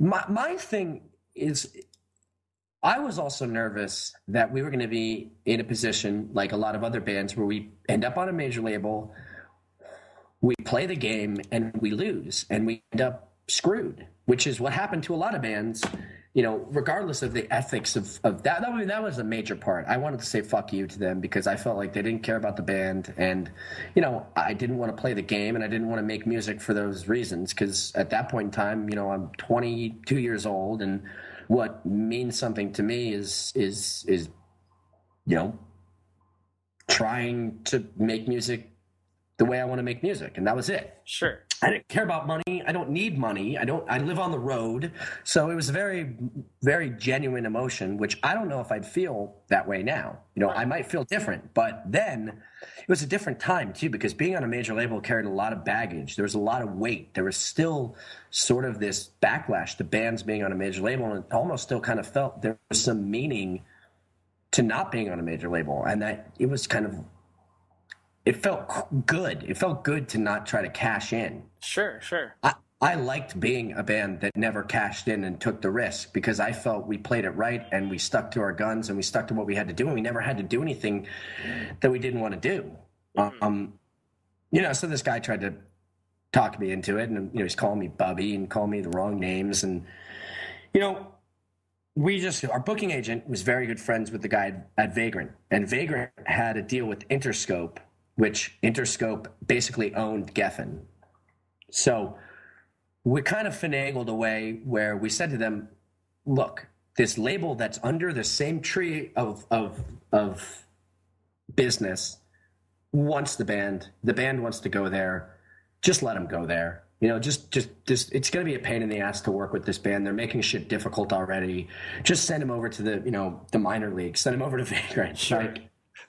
my my thing is, I was also nervous that we were going to be in a position like a lot of other bands where we end up on a major label, we play the game and we lose, and we end up screwed, which is what happened to a lot of bands. You know, regardless of the ethics of, of that, that, I mean, that was a major part. I wanted to say fuck you to them because I felt like they didn't care about the band. And, you know, I didn't want to play the game and I didn't want to make music for those reasons because at that point in time, you know, I'm 22 years old and what means something to me is, is, is, you know, trying to make music the way I want to make music. And that was it. Sure. I didn't care about money. I don't need money. I don't. I live on the road, so it was a very, very genuine emotion, which I don't know if I'd feel that way now. You know, I might feel different, but then it was a different time too, because being on a major label carried a lot of baggage. There was a lot of weight. There was still sort of this backlash to bands being on a major label, and it almost still kind of felt there was some meaning to not being on a major label, and that it was kind of it felt good. It felt good to not try to cash in. Sure, sure. I, I liked being a band that never cashed in and took the risk because I felt we played it right and we stuck to our guns and we stuck to what we had to do and we never had to do anything that we didn't want to do. Mm-hmm. Um, you know, so this guy tried to talk me into it and you know he's calling me Bubby and calling me the wrong names and you know we just our booking agent was very good friends with the guy at Vagrant and Vagrant had a deal with Interscope which Interscope basically owned Geffen. So we kind of finagled a way where we said to them, look, this label that's under the same tree of, of, of business wants the band. The band wants to go there. Just let them go there. You know, just, just, just, it's going to be a pain in the ass to work with this band. They're making shit difficult already. Just send them over to the, you know, the minor league. Send them over to Vagrant. Sure. Like,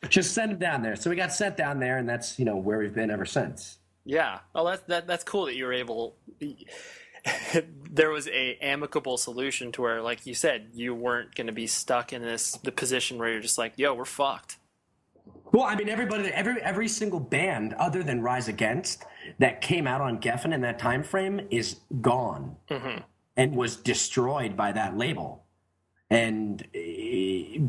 just send him down there. So we got sent down there, and that's you know where we've been ever since. Yeah. Well, that's that, that's cool that you were able. there was a amicable solution to where, like you said, you weren't going to be stuck in this the position where you're just like, "Yo, we're fucked." Well, I mean, everybody, every every single band other than Rise Against that came out on Geffen in that time frame is gone mm-hmm. and was destroyed by that label, and eh,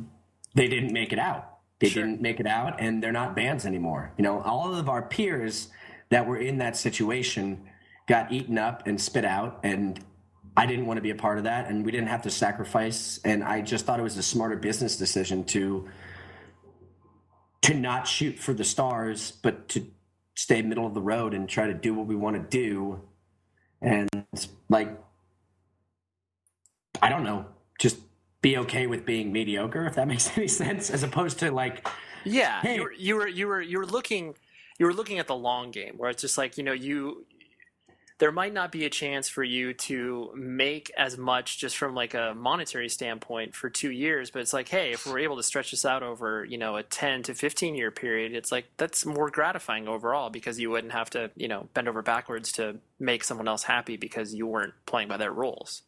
they didn't make it out. They sure. didn't make it out, and they're not bands anymore. You know, all of our peers that were in that situation got eaten up and spit out, and I didn't want to be a part of that, and we didn't have to sacrifice. And I just thought it was a smarter business decision to to not shoot for the stars, but to stay middle of the road and try to do what we want to do. And like, I don't know, just be okay with being mediocre, if that makes any sense, as opposed to like, yeah, hey, you, were, you were you were you were looking you were looking at the long game, where it's just like you know you there might not be a chance for you to make as much just from like a monetary standpoint for two years but it's like hey if we're able to stretch this out over you know a 10 to 15 year period it's like that's more gratifying overall because you wouldn't have to you know bend over backwards to make someone else happy because you weren't playing by their rules.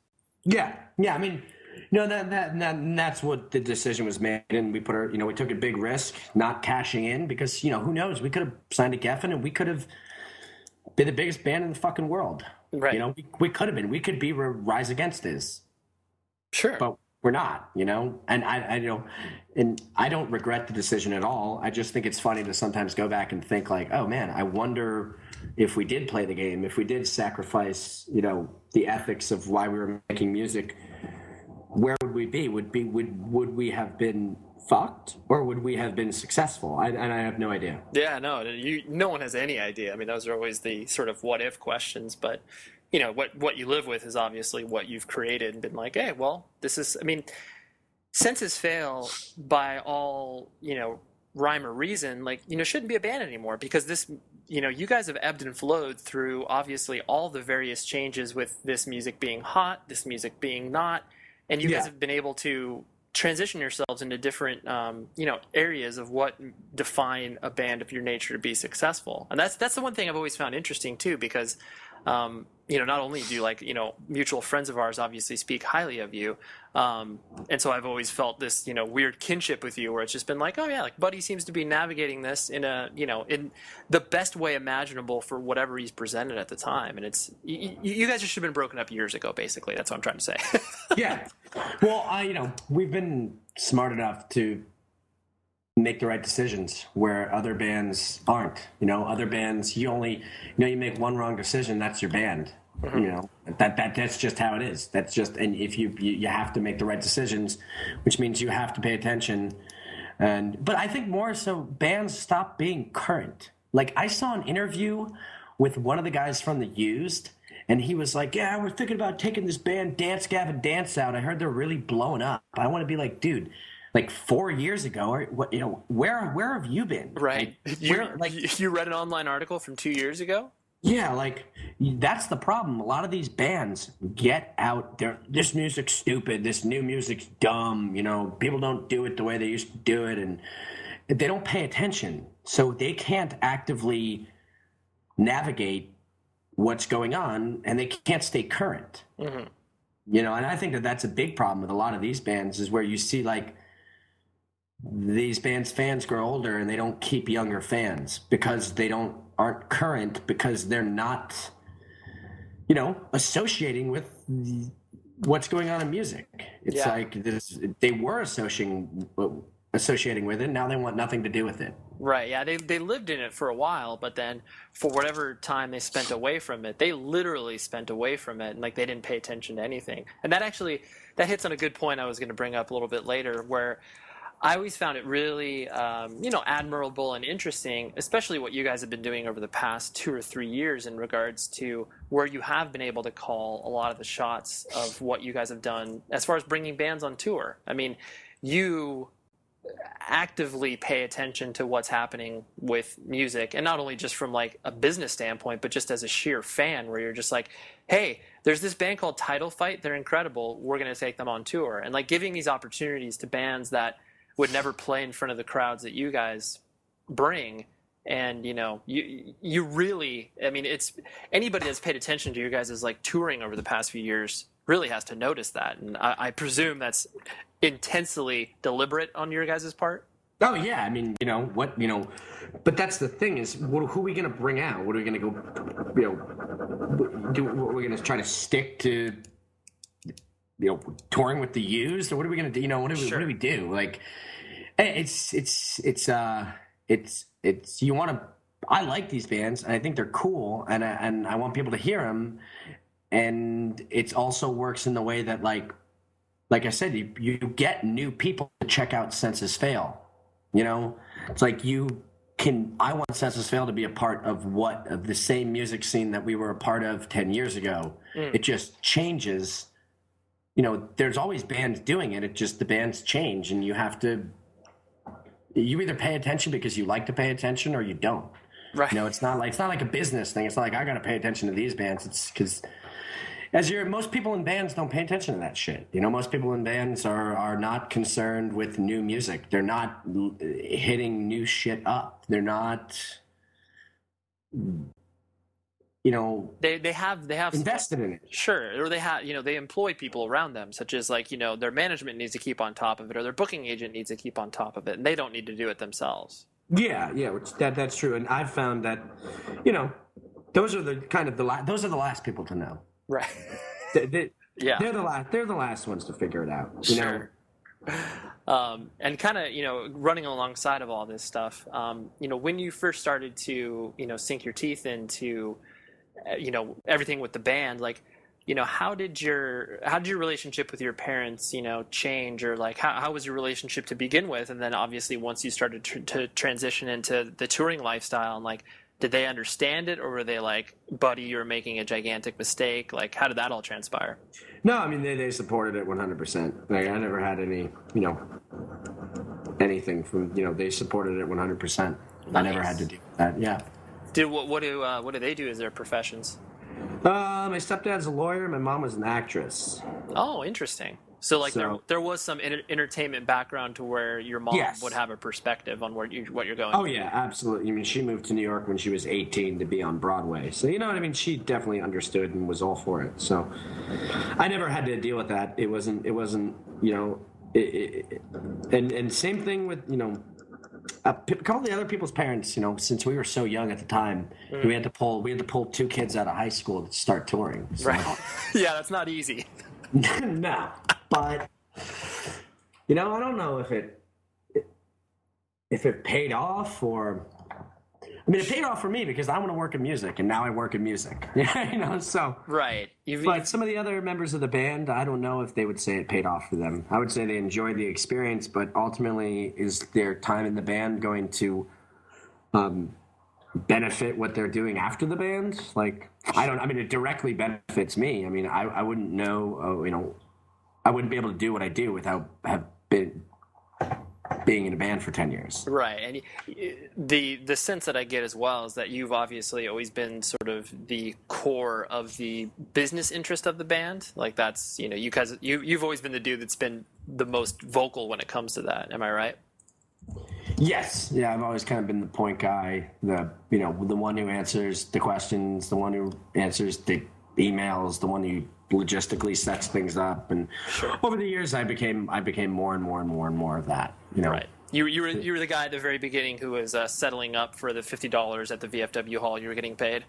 Yeah yeah i mean no, that, that, that that's what the decision was made, and we put our, you know, we took a big risk not cashing in because you know who knows, we could have signed a Geffen and we could have been the biggest band in the fucking world. Right. You know, we, we could have been. We could be Rise Against is. Sure. But we're not, you know. And I, I, you know, and I don't regret the decision at all. I just think it's funny to sometimes go back and think like, oh man, I wonder if we did play the game, if we did sacrifice, you know, the ethics of why we were making music, where would we be? Would be would would we have been fucked or would we have been successful? I, and I have no idea. Yeah, no, you, no one has any idea. I mean, those are always the sort of what if questions, but you know what what you live with is obviously what you've created and been like hey well this is i mean senses fail by all you know rhyme or reason like you know shouldn't be a band anymore because this you know you guys have ebbed and flowed through obviously all the various changes with this music being hot this music being not and you yeah. guys have been able to transition yourselves into different um, you know areas of what define a band of your nature to be successful and that's that's the one thing i've always found interesting too because um, you know, not only do like you know mutual friends of ours obviously speak highly of you, um, and so I've always felt this you know weird kinship with you, where it's just been like, oh yeah, like Buddy seems to be navigating this in a you know in the best way imaginable for whatever he's presented at the time, and it's you, you guys just should have been broken up years ago, basically. That's what I'm trying to say. yeah, well, I you know we've been smart enough to make the right decisions where other bands aren't. You know, other bands you only you know you make one wrong decision, that's your band. Mm-hmm. You know that that that's just how it is. That's just and if you, you you have to make the right decisions, which means you have to pay attention. And but I think more so bands stop being current. Like I saw an interview with one of the guys from the Used, and he was like, "Yeah, we're thinking about taking this band Dance Gavin Dance out. I heard they're really blowing up. I want to be like, dude." Like four years ago or what you know where where have you been? Right. Like, you, where, like you read an online article from two years ago? Yeah like that's the problem. A lot of these bands get out there this music's stupid this new music's dumb you know people don't do it the way they used to do it and they don't pay attention. So they can't actively navigate what's going on and they can't stay current. Mm-hmm. you know and i think that that's a big problem with a lot of these bands is where you see like these bands fans grow older and they don't keep younger fans because they don't aren't current because they're not you know associating with what's going on in music. It's yeah. like this they were associating associating with it. Now they want nothing to do with it. Right. Yeah. They, they lived in it for a while but then for whatever time they spent away from it they literally spent away from it and like they didn't pay attention to anything. And that actually that hits on a good point i was going to bring up a little bit later where I always found it really, um, you know, admirable and interesting, especially what you guys have been doing over the past two or three years in regards to where you have been able to call a lot of the shots of what you guys have done as far as bringing bands on tour. I mean, you actively pay attention to what's happening with music and not only just from like a business standpoint but just as a sheer fan where you're just like hey there's this band called title fight. They're incredible. We're going to take them on tour. And like giving these opportunities to bands that would never play in front of the crowds that you guys bring. And you know you you really i mean it's anybody that's paid attention to you guys' is like touring over the past few years really has to notice that. And i, I presume that's intensely deliberate on your guys' part. Oh yeah. I mean you know what you know but that's the thing is what, who are we going to bring out? What are we going to go you know do we're going to try to stick to you know touring with the used or what are we going to do you know what do we, sure. what do we do like it's it's it's uh it's it's you want to. I like these bands, and I think they're cool, and I, and I want people to hear them. And it also works in the way that like like I said, you, you get new people to check out Senses Fail. You know, it's like you can. I want Senses Fail to be a part of what of the same music scene that we were a part of ten years ago. Mm. It just changes. You know, there's always bands doing it. It just the bands change, and you have to you either pay attention because you like to pay attention or you don't. Right. You know, it's not like it's not like a business thing. It's not like I got to pay attention to these bands. It's because as you're most people in bands don't pay attention to that shit. You know, most people in bands are are not concerned with new music. They're not hitting new shit up. They're not you know they they have they have invested in it sure or they have you know they employ people around them such as like you know their management needs to keep on top of it or their booking agent needs to keep on top of it and they don't need to do it themselves yeah yeah which that that's true and i've found that you know those are the kind of the la- those are the last people to know right the, the, Yeah, they're the last. They're the last ones to figure it out. You sure. Know? Um, and kind of, you know, running alongside of all this stuff, um, you know, when you first started to, you know, sink your teeth into, Uh, you know, everything with the band, like, you know, how did your how did your relationship with your parents, you know, change, or like how how was your relationship to begin with, and then obviously once you started tr- to transition into the touring lifestyle, and like did they understand it? Or were they like buddy you're making a gigantic mistake. Like how did that all transpire? No i mean they, they supported it 100% like i never had any you know anything from you know they supported it 100% nice. i never had to do that. Yeah did what, what do uh, what do they do as their professions uh, my stepdad's a lawyer my mom was an actress oh interesting so like so, there there was some entertainment background to where your mom yes. would have a perspective on where you what you're going. Oh yeah, absolutely. I mean, she moved to New York when she was 18 to be on Broadway. So you know what I mean. She definitely understood and was all for it. So I never had to deal with that. It wasn't. It wasn't. You know. It, it, and and same thing with you know a couple of the other people's parents, you know, since we were so young at the time, mm. we had to pull we had to pull two kids out of high school to start touring. So. Right. yeah, that's not easy. no, but you know, I don't know if it if it paid off or I mean, it paid off for me because I want to work in music, and now I work in music. you know, so right. You've, but some of the other members of the band, I don't know if they would say it paid off for them. I would say they enjoyed the experience, but ultimately, is their time in the band going to um, benefit what they're doing after the band? Like, I don't. I mean, it directly benefits me. I mean, I, I wouldn't know. Uh, you know, I wouldn't be able to do what I do without have been being in a band for 10 years. Right and the the sense that i get as well is that you've obviously always been sort of the core of the business interest of the band. Like that's you know you guys you, you've always been the dude that's been the most vocal when it comes to that. Am i right? Yes. Yeah i've always kind of been the point guy the you know the one who answers the questions the one who answers the emails the one who logistically sets things up and sure. over the years i became i became more and more and more and more of that you know right you, you were you were the guy at the very beginning who was uh, settling up for the fifty dollars at the VFW hall. You were getting paid.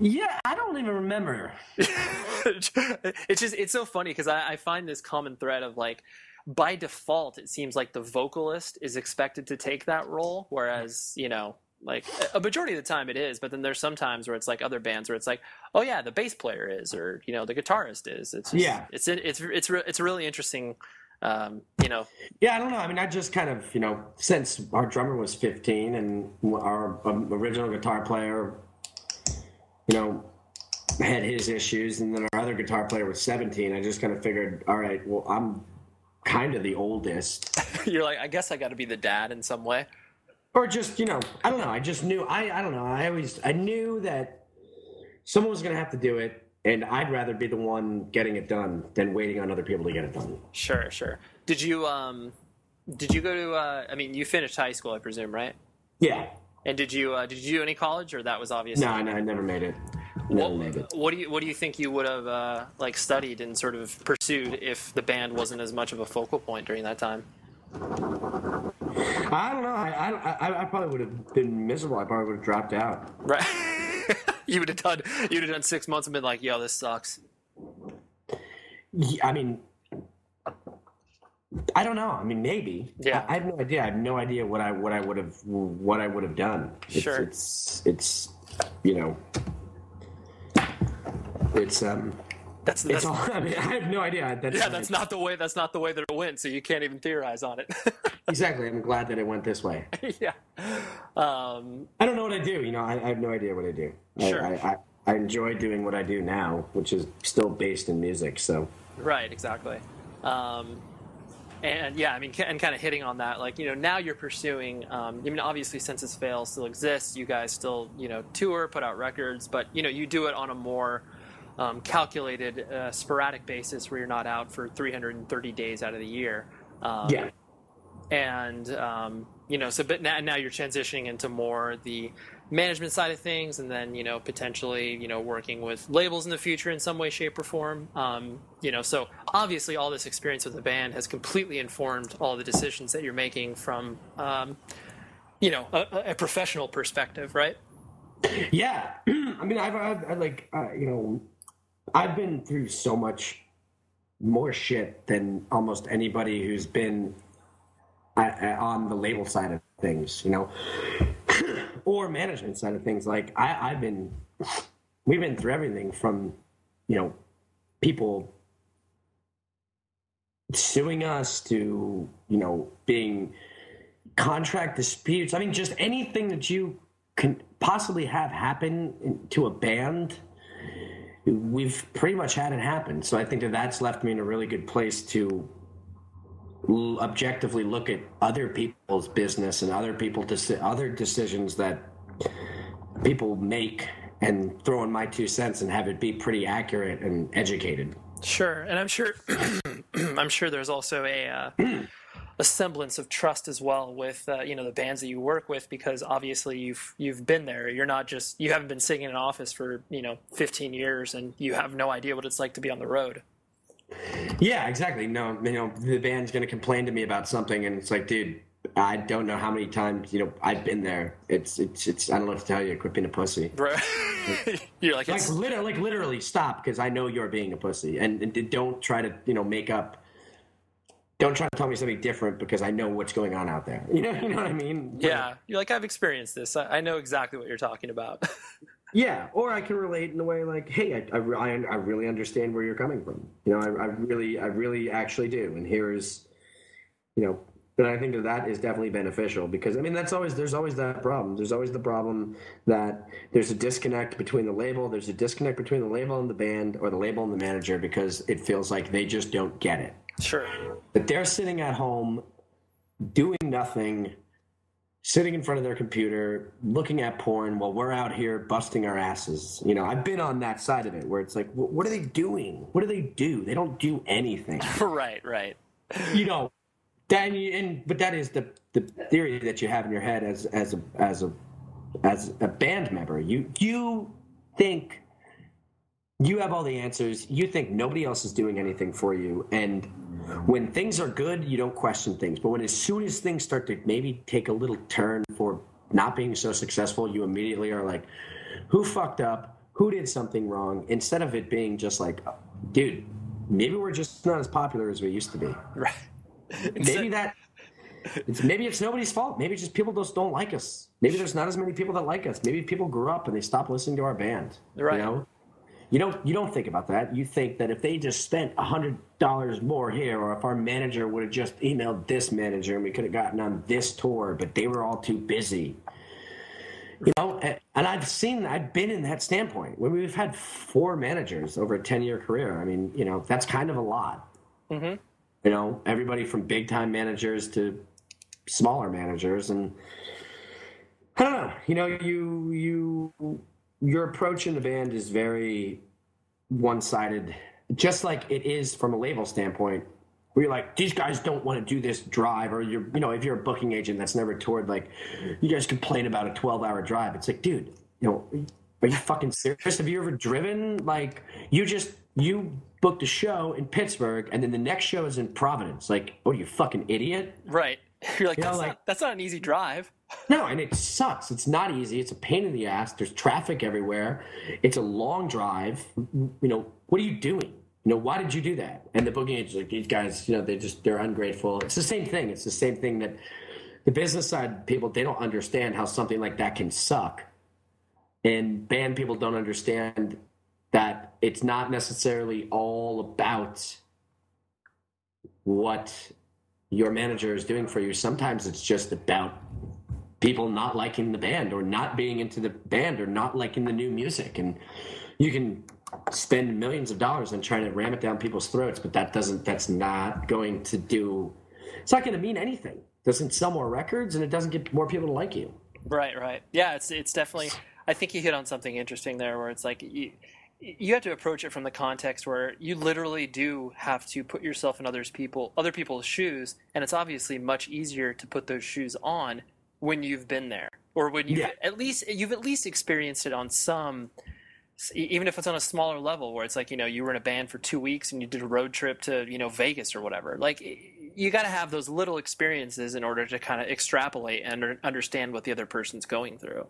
Yeah, I don't even remember. it's just it's so funny because I, I, find this common thread of like by default it seems like the vocalist is expected to take that role, whereas you know like a majority of the time it is, but then there's some times where it's like other bands where it's like, oh yeah, the bass player is, or you know, the guitarist is. It's just, yeah, it's it's it's it's really interesting, um, you know. Yeah, I don't know. I mean, I just kind of you know, since our drummer was 15 and our um, original guitar player, you know, had his issues, and then our other guitar player was 17. I just kind of figured, all right, well, I'm kind of the oldest. You're like, I guess I got to be the dad in some way or just you know i don't know. I just knew i i don't know. I always i knew that someone was going to have to do it and i'd rather be the one getting it done than waiting on other people to get it done. Sure sure. Did you um did you go to uh i mean you finished high school i presume right? Yeah. And did you uh, did you do any college or that was obvious? No no i never made it. What, what do you what do you think you would have uh, like studied and sort of pursued if the band wasn't as much of a focal point during that time? I don't know. I, I, I probably would have been miserable. I probably would have dropped out. Right. you would have done. You would have done six months and been like, "Yo, this sucks." Yeah, I mean, I don't know. I mean, maybe. Yeah. I, I, have no idea. I have no idea what I what I would have what I would have done. It's, sure. It's it's you know. It's um. That's, that's all, I, mean, I have no idea. That's, yeah, that's not the way. That's not the way that it went. So you can't even theorize on it. exactly. I'm glad that it went this way. yeah. Um, I don't know what I do. You know, I, I have no idea what I do. Sure. I, I, I, enjoy doing what I do now, which is still based in music. So. Right. Exactly. Um, and yeah, I mean, and kind of hitting on that, like you know, now you're pursuing. Um, I mean, obviously, Senses Fail still exists. You guys still, you know, tour, put out records, but you know, you do it on a more um, calculated uh, sporadic basis where you're not out for 330 days out of the year. Um, yeah. And um, you know, so but now, now you're transitioning into more the management side of things, and then you know potentially you know working with labels in the future in some way, shape, or form. Um, you know, so obviously all this experience with the band has completely informed all the decisions that you're making from um, you know a, a professional perspective, right? Yeah, I mean, I've, I've, I've like uh, you know I've been through so much more shit than almost anybody who's been uh, uh, on the label side of things, you know, or management side of things. Like I, I've been, we've been through everything from, you know, people suing us to, you know, being contract disputes. I mean, just anything that you can possibly have happen to a band we've pretty much had it happen. So I think that that's left me in a really good place to objectively look at other people's business and other people other decisions that people make and throw in my two cents and have it be pretty accurate and educated. Sure, and I'm sure I'm sure there's also a uh, a semblance of trust as well with uh, you know the bands that you work with because obviously you've you've been there. You're not just you haven't been sitting in an office for you know 15 years and you have no idea what it's like to be on the road. Yeah, exactly. No, you know the band's going to complain to me about something, and it's like, dude, I don't know how many times you know I've been there. It's it's it's I don't know what to tell you. Quit being a pussy. Right. you're like like literally, like literally stop because I know you're being a pussy, and, and don't try to you know make up don't try to tell me something different because I know what's going on out there. You know, you know what I mean? Yeah, you're like I've experienced this. I, I know exactly what you're talking about. yeah, or I can relate in a way like, hey, I, I, I really understand where you're coming from. You know, I, I really, I really actually do. And here's, you know, but I think that that is definitely beneficial because I mean that's always there's always that problem. There's always the problem that there's a disconnect between the label, there's a disconnect between the label and the band, or the label and the manager because it feels like they just don't get it. Sure. But they're sitting at home doing nothing, sitting in front of their computer, looking at porn while we're out here busting our asses. You know, I've been on that side of it where it's like, what are they doing? What do they do? They don't do anything. right, right. You know, that and but that is the the theory that you have in your head as as a as a as a band member. You you think you have all the answers. You think nobody else is doing anything for you, and when things are good, you don't question things. But when as soon as things start to maybe take a little turn for not being so successful, you immediately are like, who fucked up? Who did something wrong? Instead of it being just like, dude, maybe we're just not as popular as we used to be. Right. maybe that it's maybe it's nobody's fault. Maybe just people just don't like us. Maybe there's not as many people that like us. Maybe people grew up and they stopped listening to our band. Right. You know? You don't you don't think about that. You think that if they just spent a hundred dollars more here, or if our manager would have just emailed this manager and we could have gotten on this tour, but they were all too busy. You know, and I've seen, I've been in that standpoint when we've had four managers over a ten-year career. I mean, you know, that's kind of a lot. Mm-hmm. You know, everybody from big-time managers to smaller managers, and I don't know. You know, you you your approach in the band is very one-sided just like it is from a label standpoint where you're like these guys don't want to do this drive or you're you know if you're a booking agent that's never toured like you guys complain about a 12 hour drive. It's like dude you know are you fucking serious? Have you ever driven? Like you just you booked a show in pittsburgh and then the next show is in providence. Like oh you fucking idiot. Right. You're like, you that's, know, like not, that's not an easy drive no, and it sucks. It's not easy. It's a pain in the ass. There's traffic everywhere. It's a long drive. You know, what are you doing? You know, why did you do that? And the booking agents, like these guys, you know, they just they're ungrateful. It's the same thing. It's the same thing that the business side people they don't understand how something like that can suck, and band people don't understand that it's not necessarily all about what your manager is doing for you. Sometimes it's just about people not liking the band or not being into the band or not liking the new music. And you can spend millions of dollars on trying to ram it down people's throats but that doesn't that's not going to do it's not going to mean anything. It doesn't sell more records and it doesn't get more people to like you. Right right. Yeah it's it's definitely i think you hit on something interesting there where it's like you you have to approach it from the context where you literally do have to put yourself in others people other people's shoes and it's obviously much easier to put those shoes on when you've been there or when you yeah. at least you've at least experienced it on some even if it's on a smaller level where it's like you know you were in a band for two weeks and you did a road trip to you know vegas or whatever like you got to have those little experiences in order to kind of extrapolate and understand what the other person's going through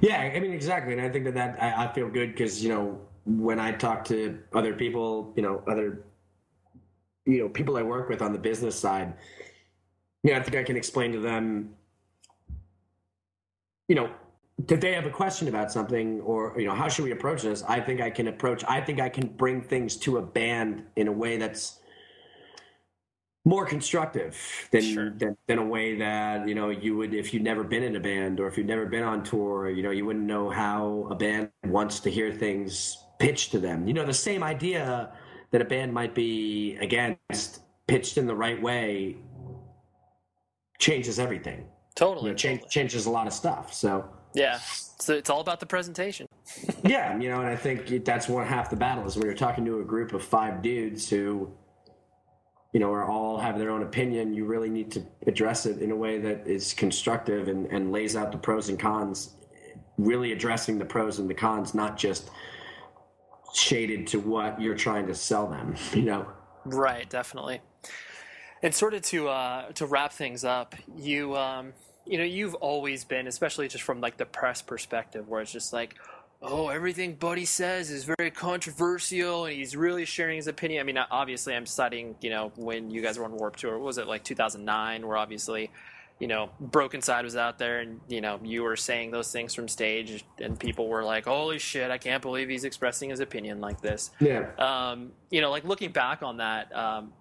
yeah i mean exactly and i think that that i, I feel good because you know when I talk to other people, you know, other you know people I work with on the business side, yeah, I think I can explain to them, you know, if they have a question about something or you know how should we approach this i think i can approach i think i can bring things to a band in a way that's more constructive than, sure. than, than a way that you know you would if you'd never been in a band or if you'd never been on tour you know you wouldn't know how a band wants to hear things pitched to them you know the same idea that a band might be against pitched in the right way changes everything totally, you know, change, totally. changes a lot of stuff so yeah so it's all about the presentation yeah you know and i think that's one half the battle is when you're talking to a group of five dudes who you know, are all have their own opinion, you really need to address it in a way that is constructive and, and lays out the pros and cons, really addressing the pros and the cons, not just shaded to what you're trying to sell them, you know? Right, definitely. And sort of to uh, to wrap things up, you um, you know, you've always been, especially just from like the press perspective, where it's just like, oh, everything Buddy says is very controversial, and he's really sharing his opinion. I mean, obviously, I'm citing, you know, when you guys were on Warped Tour, was it like 2009, where obviously, you know, Brokencyde was out there, and you know, you were saying those things from stage, and people were like, "Holy shit, I can't believe he's expressing his opinion like this." Yeah. Um, you know, like looking back on that, um,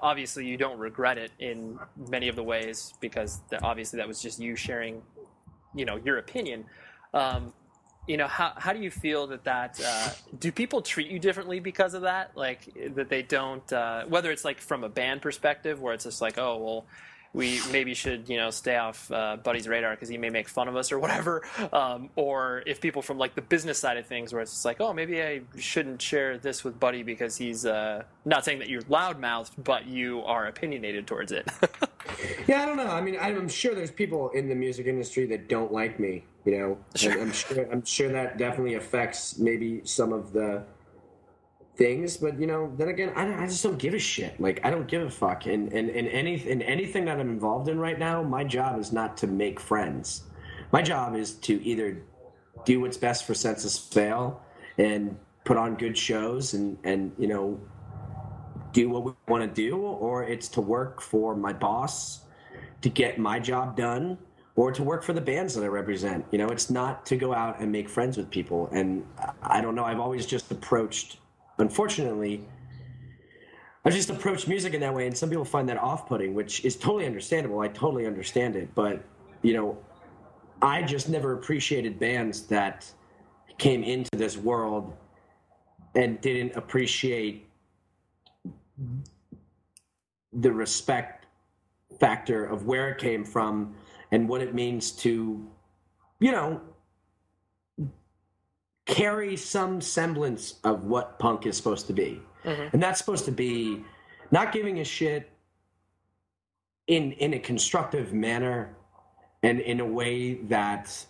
obviously, you don't regret it in many of the ways because obviously that was just you sharing, you know, your opinion. Um, you know how how do you feel that that uh, do people treat you differently because of that like that they don't uh, whether it's like from a band perspective where it's just like oh well we maybe should you know stay off uh, Buddy's radar because he may make fun of us or whatever. Um, or if people from like the business side of things, where it's just like, oh, maybe I shouldn't share this with Buddy because he's uh, not saying that you're loudmouthed, but you are opinionated towards it. yeah, I don't know. I mean, I'm sure there's people in the music industry that don't like me. You know, sure. I'm sure I'm sure that definitely affects maybe some of the things but you know then again I, I just don't give a shit like i don't give a fuck and and, and any in anything that i'm involved in right now my job is not to make friends my job is to either do what's best for Senses Fail and put on good shows and and you know do what we want to do or it's to work for my boss to get my job done or to work for the bands that I represent. You know, it's not to go out and make friends with people. And I don't know, I've always just approached unfortunately, I just approach music in that way, and some people find that off-putting, which is totally understandable. I totally understand it, but you know, I just never appreciated bands that came into this world and didn't appreciate the respect factor of where it came from and what it means to, you know, carry some semblance of what punk is supposed to be. Mm-hmm. And that's supposed to be not giving a shit in in a constructive manner and in a way that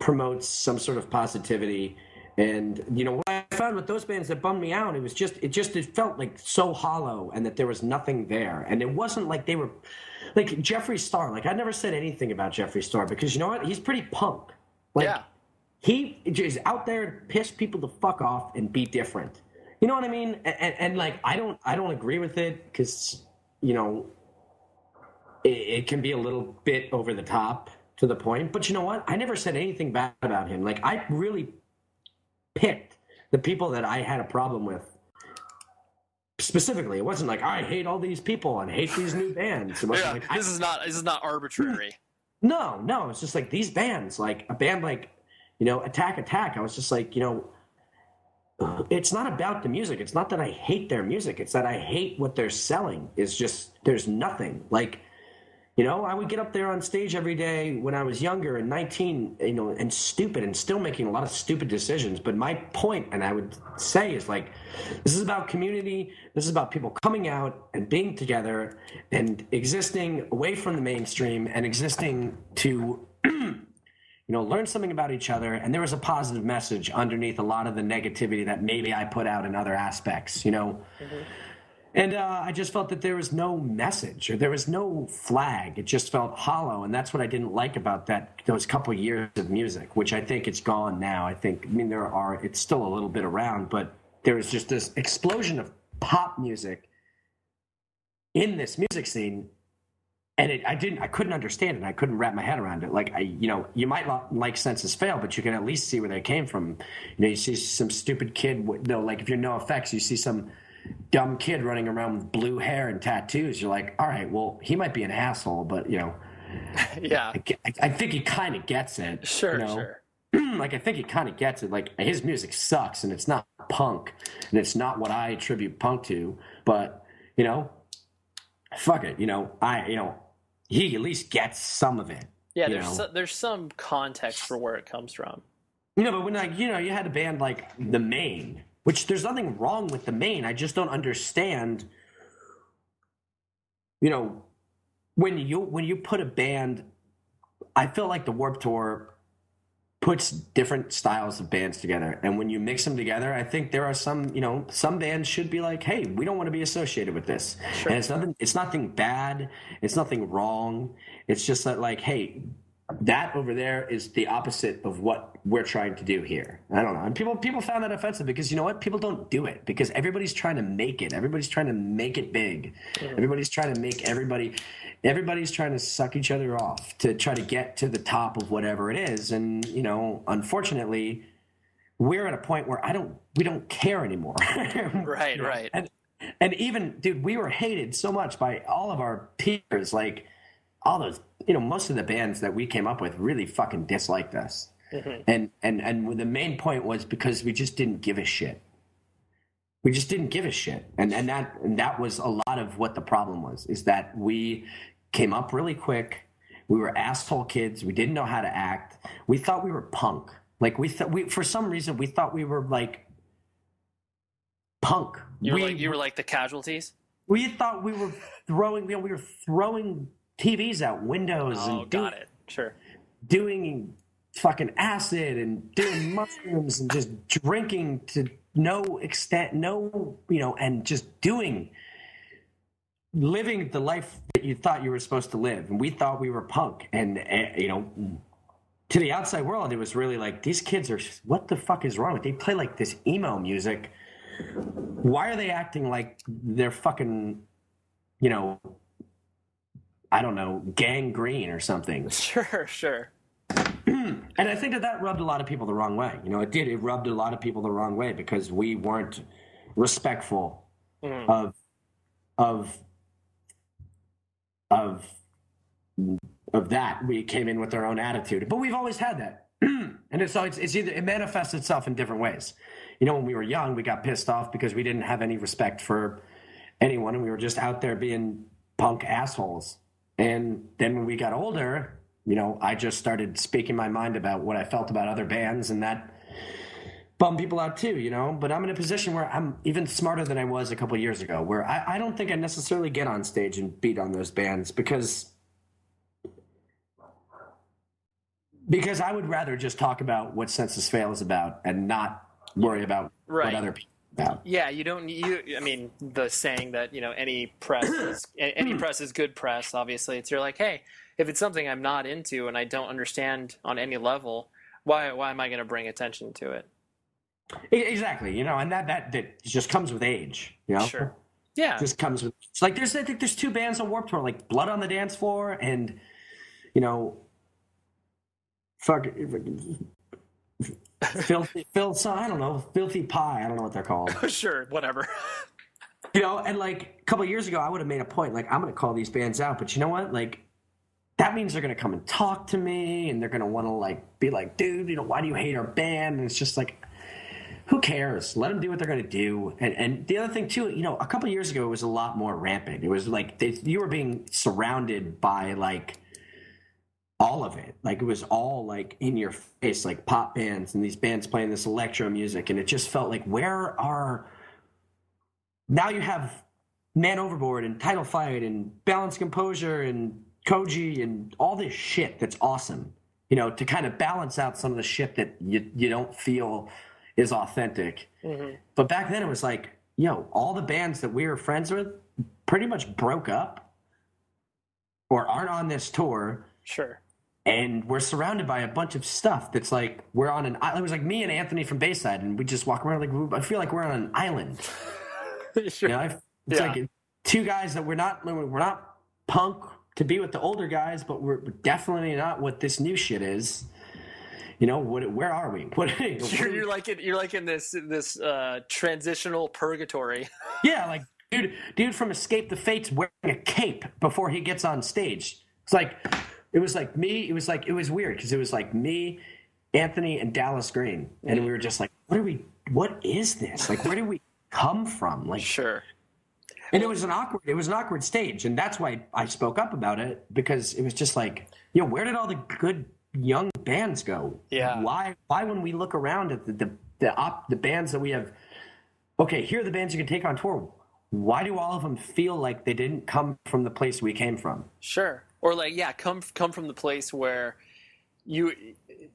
promotes some sort of positivity. And you know what i found with those bands that bummed me out it was just it just it felt like so hollow and that there was nothing there. And it wasn't like they were like jeffree star like i never said anything about jeffree star because you know what? He's pretty punk. Like yeah he is out there to piss people the fuck off and be different. You know what I mean? And, and, and like I don't I don't agree with it because you know it, it, can be a little bit over the top to the point. But you know what? I never said anything bad about him. Like I really picked the people that I had a problem with. Specifically, it wasn't like I hate all these people and hate these new bands. yeah, like, this I, is not this is not arbitrary. Hmm. No, no, it's just like these bands, like a band like you know, attack, attack. I was just like, you know, it's not about the music. It's not that I hate their music. It's that I hate what they're selling. It's just there's nothing like, you know, I would get up there on stage every day when I was younger and 19, you know, and stupid and still making a lot of stupid decisions. But my point, and I would say, is like, this is about community. This is about people coming out and being together and existing away from the mainstream and existing to you know, learn something about each other. And there was a positive message underneath a lot of the negativity that maybe I put out in other aspects, you know. Mm-hmm. And uh, I just felt that there was no message or there was no flag. It just felt hollow, and that's what I didn't like about that those couple years of music, which I think it's gone now. I think, I mean, there are it's still a little bit around, but there was just this explosion of pop music in this music scene, and it, I didn't, I couldn't understand it. I couldn't wrap my head around it. Like I, you know, you might not like Senses Fail, but you can at least see where they came from. You know, you see some stupid kid. You know, like if you're NOFX, you see some dumb kid running around with blue hair and tattoos, you're like, all right, well, he might be an asshole, but you know, yeah, I, I think he kind of gets it. Sure, you know? sure. like I think he kind of gets it. Like his music sucks, and it's not punk, and it's not what I attribute punk to. But you know, fuck it. You know, I you know, he at least gets some of it. Yeah, there's so, there's some context for where it comes from. You know, but when like you know, you had a band like The Maine, which there's nothing wrong with the Maine. I just don't understand. You know, when you when you put a band, I feel like the Warped Tour puts different styles of bands together, and when you mix them together, I think there are some you know some bands should be like, hey, we don't want to be associated with this, sure. and it's nothing it's nothing bad, it's nothing wrong. It's just that like, hey, that over there is the opposite of what we're trying to do here. I don't know. And people people found that offensive because you know what? People don't do it because everybody's trying to make it. Everybody's trying to make it big. Mm-hmm. Everybody's trying to make everybody everybody's trying to suck each other off to try to get to the top of whatever it is. And, you know, unfortunately, we're at a point where I don't we don't care anymore. right, right. And and even dude, we were hated so much by all of our peers like all those you know most of the bands that we came up with really fucking disliked us. Mm-hmm. and and and the main point was because we just didn't give a shit. We just didn't give a shit. And and that and that was a lot of what the problem was is that we came up really quick. We were asshole kids. We didn't know how to act. We thought we were punk. Like we thought we for some reason we thought we were like punk. You were we, like you were like the casualties? We thought we were throwing you know, we were throwing TVs out windows oh, and got it. Sure. doing fucking acid and doing mushrooms and just drinking to no extent, no, you know, and just doing, living the life that you thought you were supposed to live. And we thought we were punk. And, uh, you know, to the outside world, it was really like, these kids are, what the fuck is wrong with They play like this emo music. Why are they acting like they're fucking, you know, I don't know, Gang Green or something. Sure, sure. and I think that that rubbed a lot of people the wrong way. You know, it did. It rubbed a lot of people the wrong way because we weren't respectful mm. of of of of that. We came in with our own attitude, but we've always had that. and it's, so it's, it's either it manifests itself in different ways. You know, when we were young, we got pissed off because we didn't have any respect for anyone, and we were just out there being punk assholes and then when we got older, you know, I just started speaking my mind about what I felt about other bands, and that bummed people out too, you know. But I'm in a position where I'm even smarter than I was a couple years ago, where I, I don't think I necessarily get on stage and beat on those bands because because I would rather just talk about what Senses Fail is about and not worry about right. what other people about. Yeah, you don't. You, I mean, the saying that you know any press is any press is good press. Obviously, it's you're like, hey, if it's something I'm not into and I don't understand on any level, why why am I going to bring attention to it? Exactly, you know, and that that that just comes with age, you know. Sure. Yeah. Just comes with. It's like there's I think there's two bands on Warped Tour, like Blood on the Dance Floor and, you know, fuck filthy, Phil, I don't know, filthy pie. I don't know what they're called. sure, whatever. you know, and like a couple years ago, I would have made a point, like I'm going to call these bands out, but you know what? Like that means they're going to come and talk to me, and they're going to want to like be like, dude, you know, why do you hate our band? And it's just like. Who cares? Let them do what they're going to do. And, and the other thing too, you know, a couple years ago, it was a lot more rampant. It was like they, you were being surrounded by like all of it. Like it was all like in your face, like pop bands and these bands playing this electro music. And it just felt like, where are. Now you have Man Overboard and Title Fight and Balance Composure and Koji and all this shit that's awesome, you know, to kind of balance out some of the shit that you, you don't feel is authentic. Mm-hmm. But back then it was like, you know, all the bands that we were friends with pretty much broke up or aren't on this tour. Sure. And we're surrounded by a bunch of stuff that's like we're on an island. It was like me and Anthony from Bayside, and we just walk around like I feel like we're on an island. sure. You know, it's yeah. like two guys that we're not we're not punk to be with the older guys, but we're definitely not what this new shit is you know what where are we what, you're, you're, like in, you're like in this this uh, transitional purgatory yeah like dude dude from escape the fates wearing a cape before he gets on stage it's like it was like me it was like it was weird because it was like me anthony and dallas green and we were just like what are we what is this like where do we come from like sure and it was an awkward it was an awkward stage and that's why i spoke up about it because it was just like you know where did all the good young bands go. Yeah. Why? Why when we look around at the the the, op, the bands that we have? Okay, here are the bands you can take on tour. Why do all of them feel like they didn't come from the place we came from? Sure. Or like, yeah, come come from the place where you.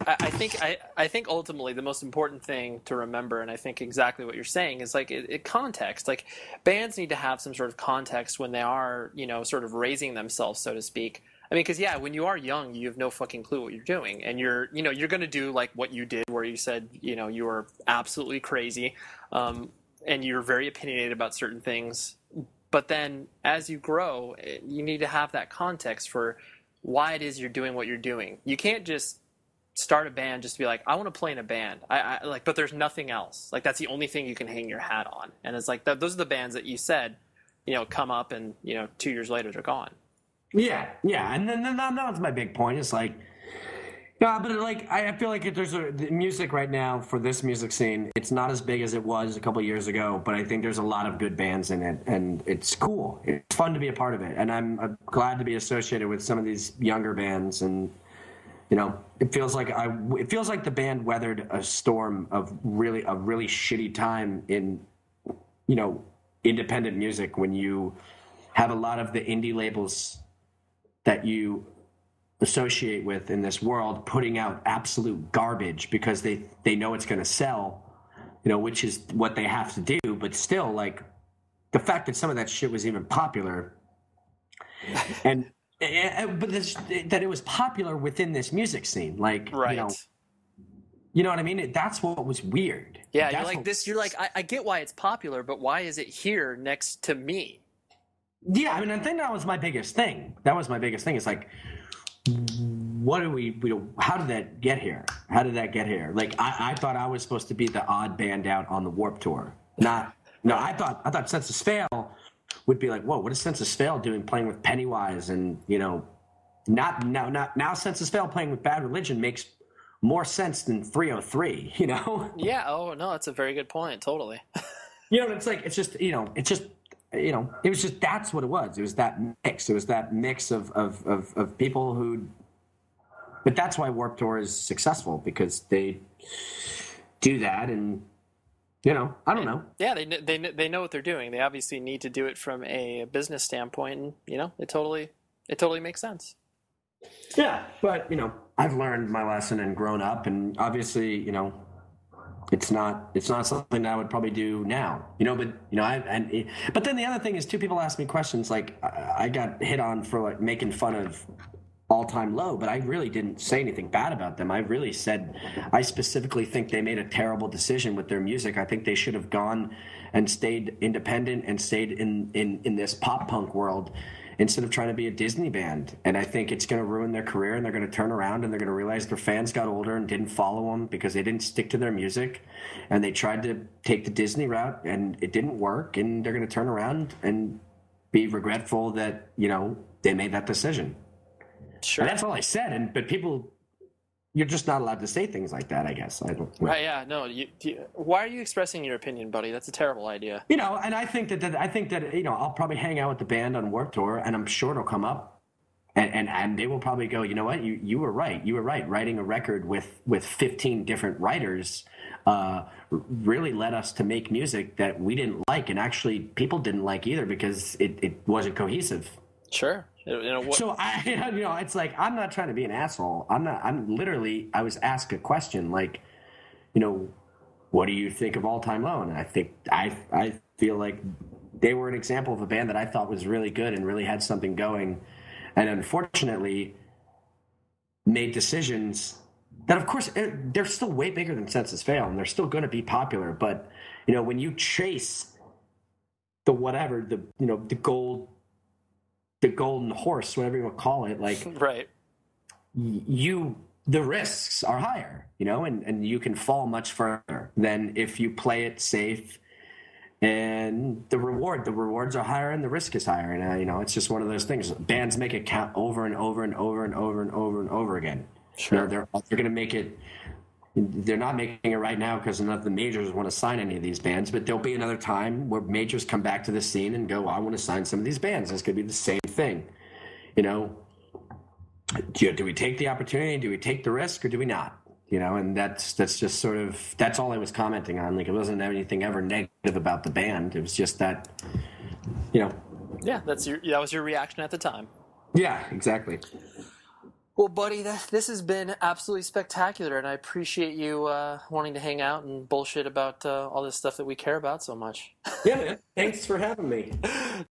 I, I think I, I think ultimately the most important thing to remember, and I think exactly what you're saying is like it, it context. Like bands need to have some sort of context when they are, you know, sort of raising themselves, so to speak I mean, because yeah, when you are young, you have no fucking clue what you're doing, and you're, you know, you're to do like what you did, where you said, you know, you were absolutely crazy, um, and you're very opinionated about certain things. But then, as you grow, eh, you need to have that context for why it is you're doing what you're doing. You can't just start a band just to be like, I want to play in a band. I, I like, but there's nothing else. Like that's the only thing you can hang your hat on. And it's like th- those are the bands that you said, you know, come up and you know, two years later they're gone. Yeah, yeah, and then, then my big point. It's like, yeah, but like I feel like there's a the music right now for this music scene, it's not as big as it was a couple years ago. But I think there's a lot of good bands in it, and it's cool. It's fun to be a part of it, and I'm, I'm glad to be associated with some of these younger bands. And you know, it feels like I it feels like the band weathered a storm of really a really shitty time in you know independent music when you have a lot of the indie labels that you associate with in this world putting out absolute garbage because they they know it's going to sell you know which is what they have to do but still like the fact that some of that shit was even popular and, and but this, that it was popular within this music scene like right you know, you know what I mean? That's what was weird. Yeah, That's you're like this. You're like, I, I, get why it's popular, but why is it here next to me? Yeah, I mean, I think that was my biggest thing. That was my biggest thing. It's like, what do we, we how did that get here? How did that get here? Like, I, I thought I was supposed to be the odd band out on the Warped Tour. Not, no, I thought, I thought Senses Fail would be like, whoa, what is Senses Fail doing playing with Pennywise? And, you know, not now, not now of Fail playing with Bad Religion makes more sense than 3OH!3, you know? Yeah. Oh, no, that's a very good point. Totally. you know, it's like, it's just, you know, it's just, you know, it was just that's what it was. It was that mix. It was that mix of of of, of people who. But that's why Warped Tour is successful because they do that, and you know, I don't know. Yeah, they they they know what they're doing. They obviously need to do it from a business standpoint, and you know, it totally it totally makes sense. Yeah, but you know, I've learned my lesson and grown up, and obviously, you know, it's not it's not something that I would probably do now, you know. But you know, I and but then the other thing is, two people ask me questions like I got hit on for like making fun of all time low, but I really didn't say anything bad about them. I really said I specifically think they made a terrible decision with their music. I think they should have gone and stayed independent and stayed in in in this pop punk world instead of trying to be a Disney band. And I think it's going to ruin their career and they're going to turn around and they're going to realize their fans got older and didn't follow them because they didn't stick to their music and they tried to take the Disney route and it didn't work. And they're going to turn around and be regretful that, you know, they made that decision. Sure. And that's all I said. And, but people you're just not allowed to say things like that. I guess I don't. Right? Yeah. No. You, you, why are you expressing your opinion, buddy? That's a terrible idea. You know, and I think that, that I think that you know I'll probably hang out with the band on Warped Tour, and I'm sure it'll come up, and and, and they will probably go. You know what? You you were right. You were right. Writing a record with with 15 different writers. Uh, really led us to make music that we didn't like, and actually people didn't like either because it, it wasn't cohesive. Sure. Know. So I, you know, it's like I'm not trying to be an asshole. I'm not. I'm literally. I was asked a question like, you know, what do you think of All Time Low? And I think I I feel like they were an example of a band that I thought was really good and really had something going, and unfortunately made decisions that, of course, eh, they're still way bigger than Senses Fail, and they're still going to be popular. But you know, when you chase the whatever the you know the gold the golden horse whatever you want to call it like right. you the risks are higher you know and and you can fall much further than if you play it safe. And the reward the rewards are higher and the risk is higher. And uh, you know it's just one of those things. Bands make it count over and over and over and over and over and over again. Sure you know, they're they're going to make it they're not making it right now because none of the majors want to sign any of these bands, but there'll be another time where majors come back to the scene and go, I want to sign some of these bands. It's going to be the same thing. You know, do, do we take the opportunity? Do we take the risk or do we not? You know, and that's that's just sort of that's all I was commenting on. Like it wasn't anything ever negative about the band. It was just that, you know. Yeah, that's your that was your reaction at the time. Yeah, exactly. Well, buddy, that, this has been absolutely spectacular, and I appreciate you uh, wanting to hang out and bullshit about uh, all this stuff that we care about so much. yeah, man. Thanks for having me.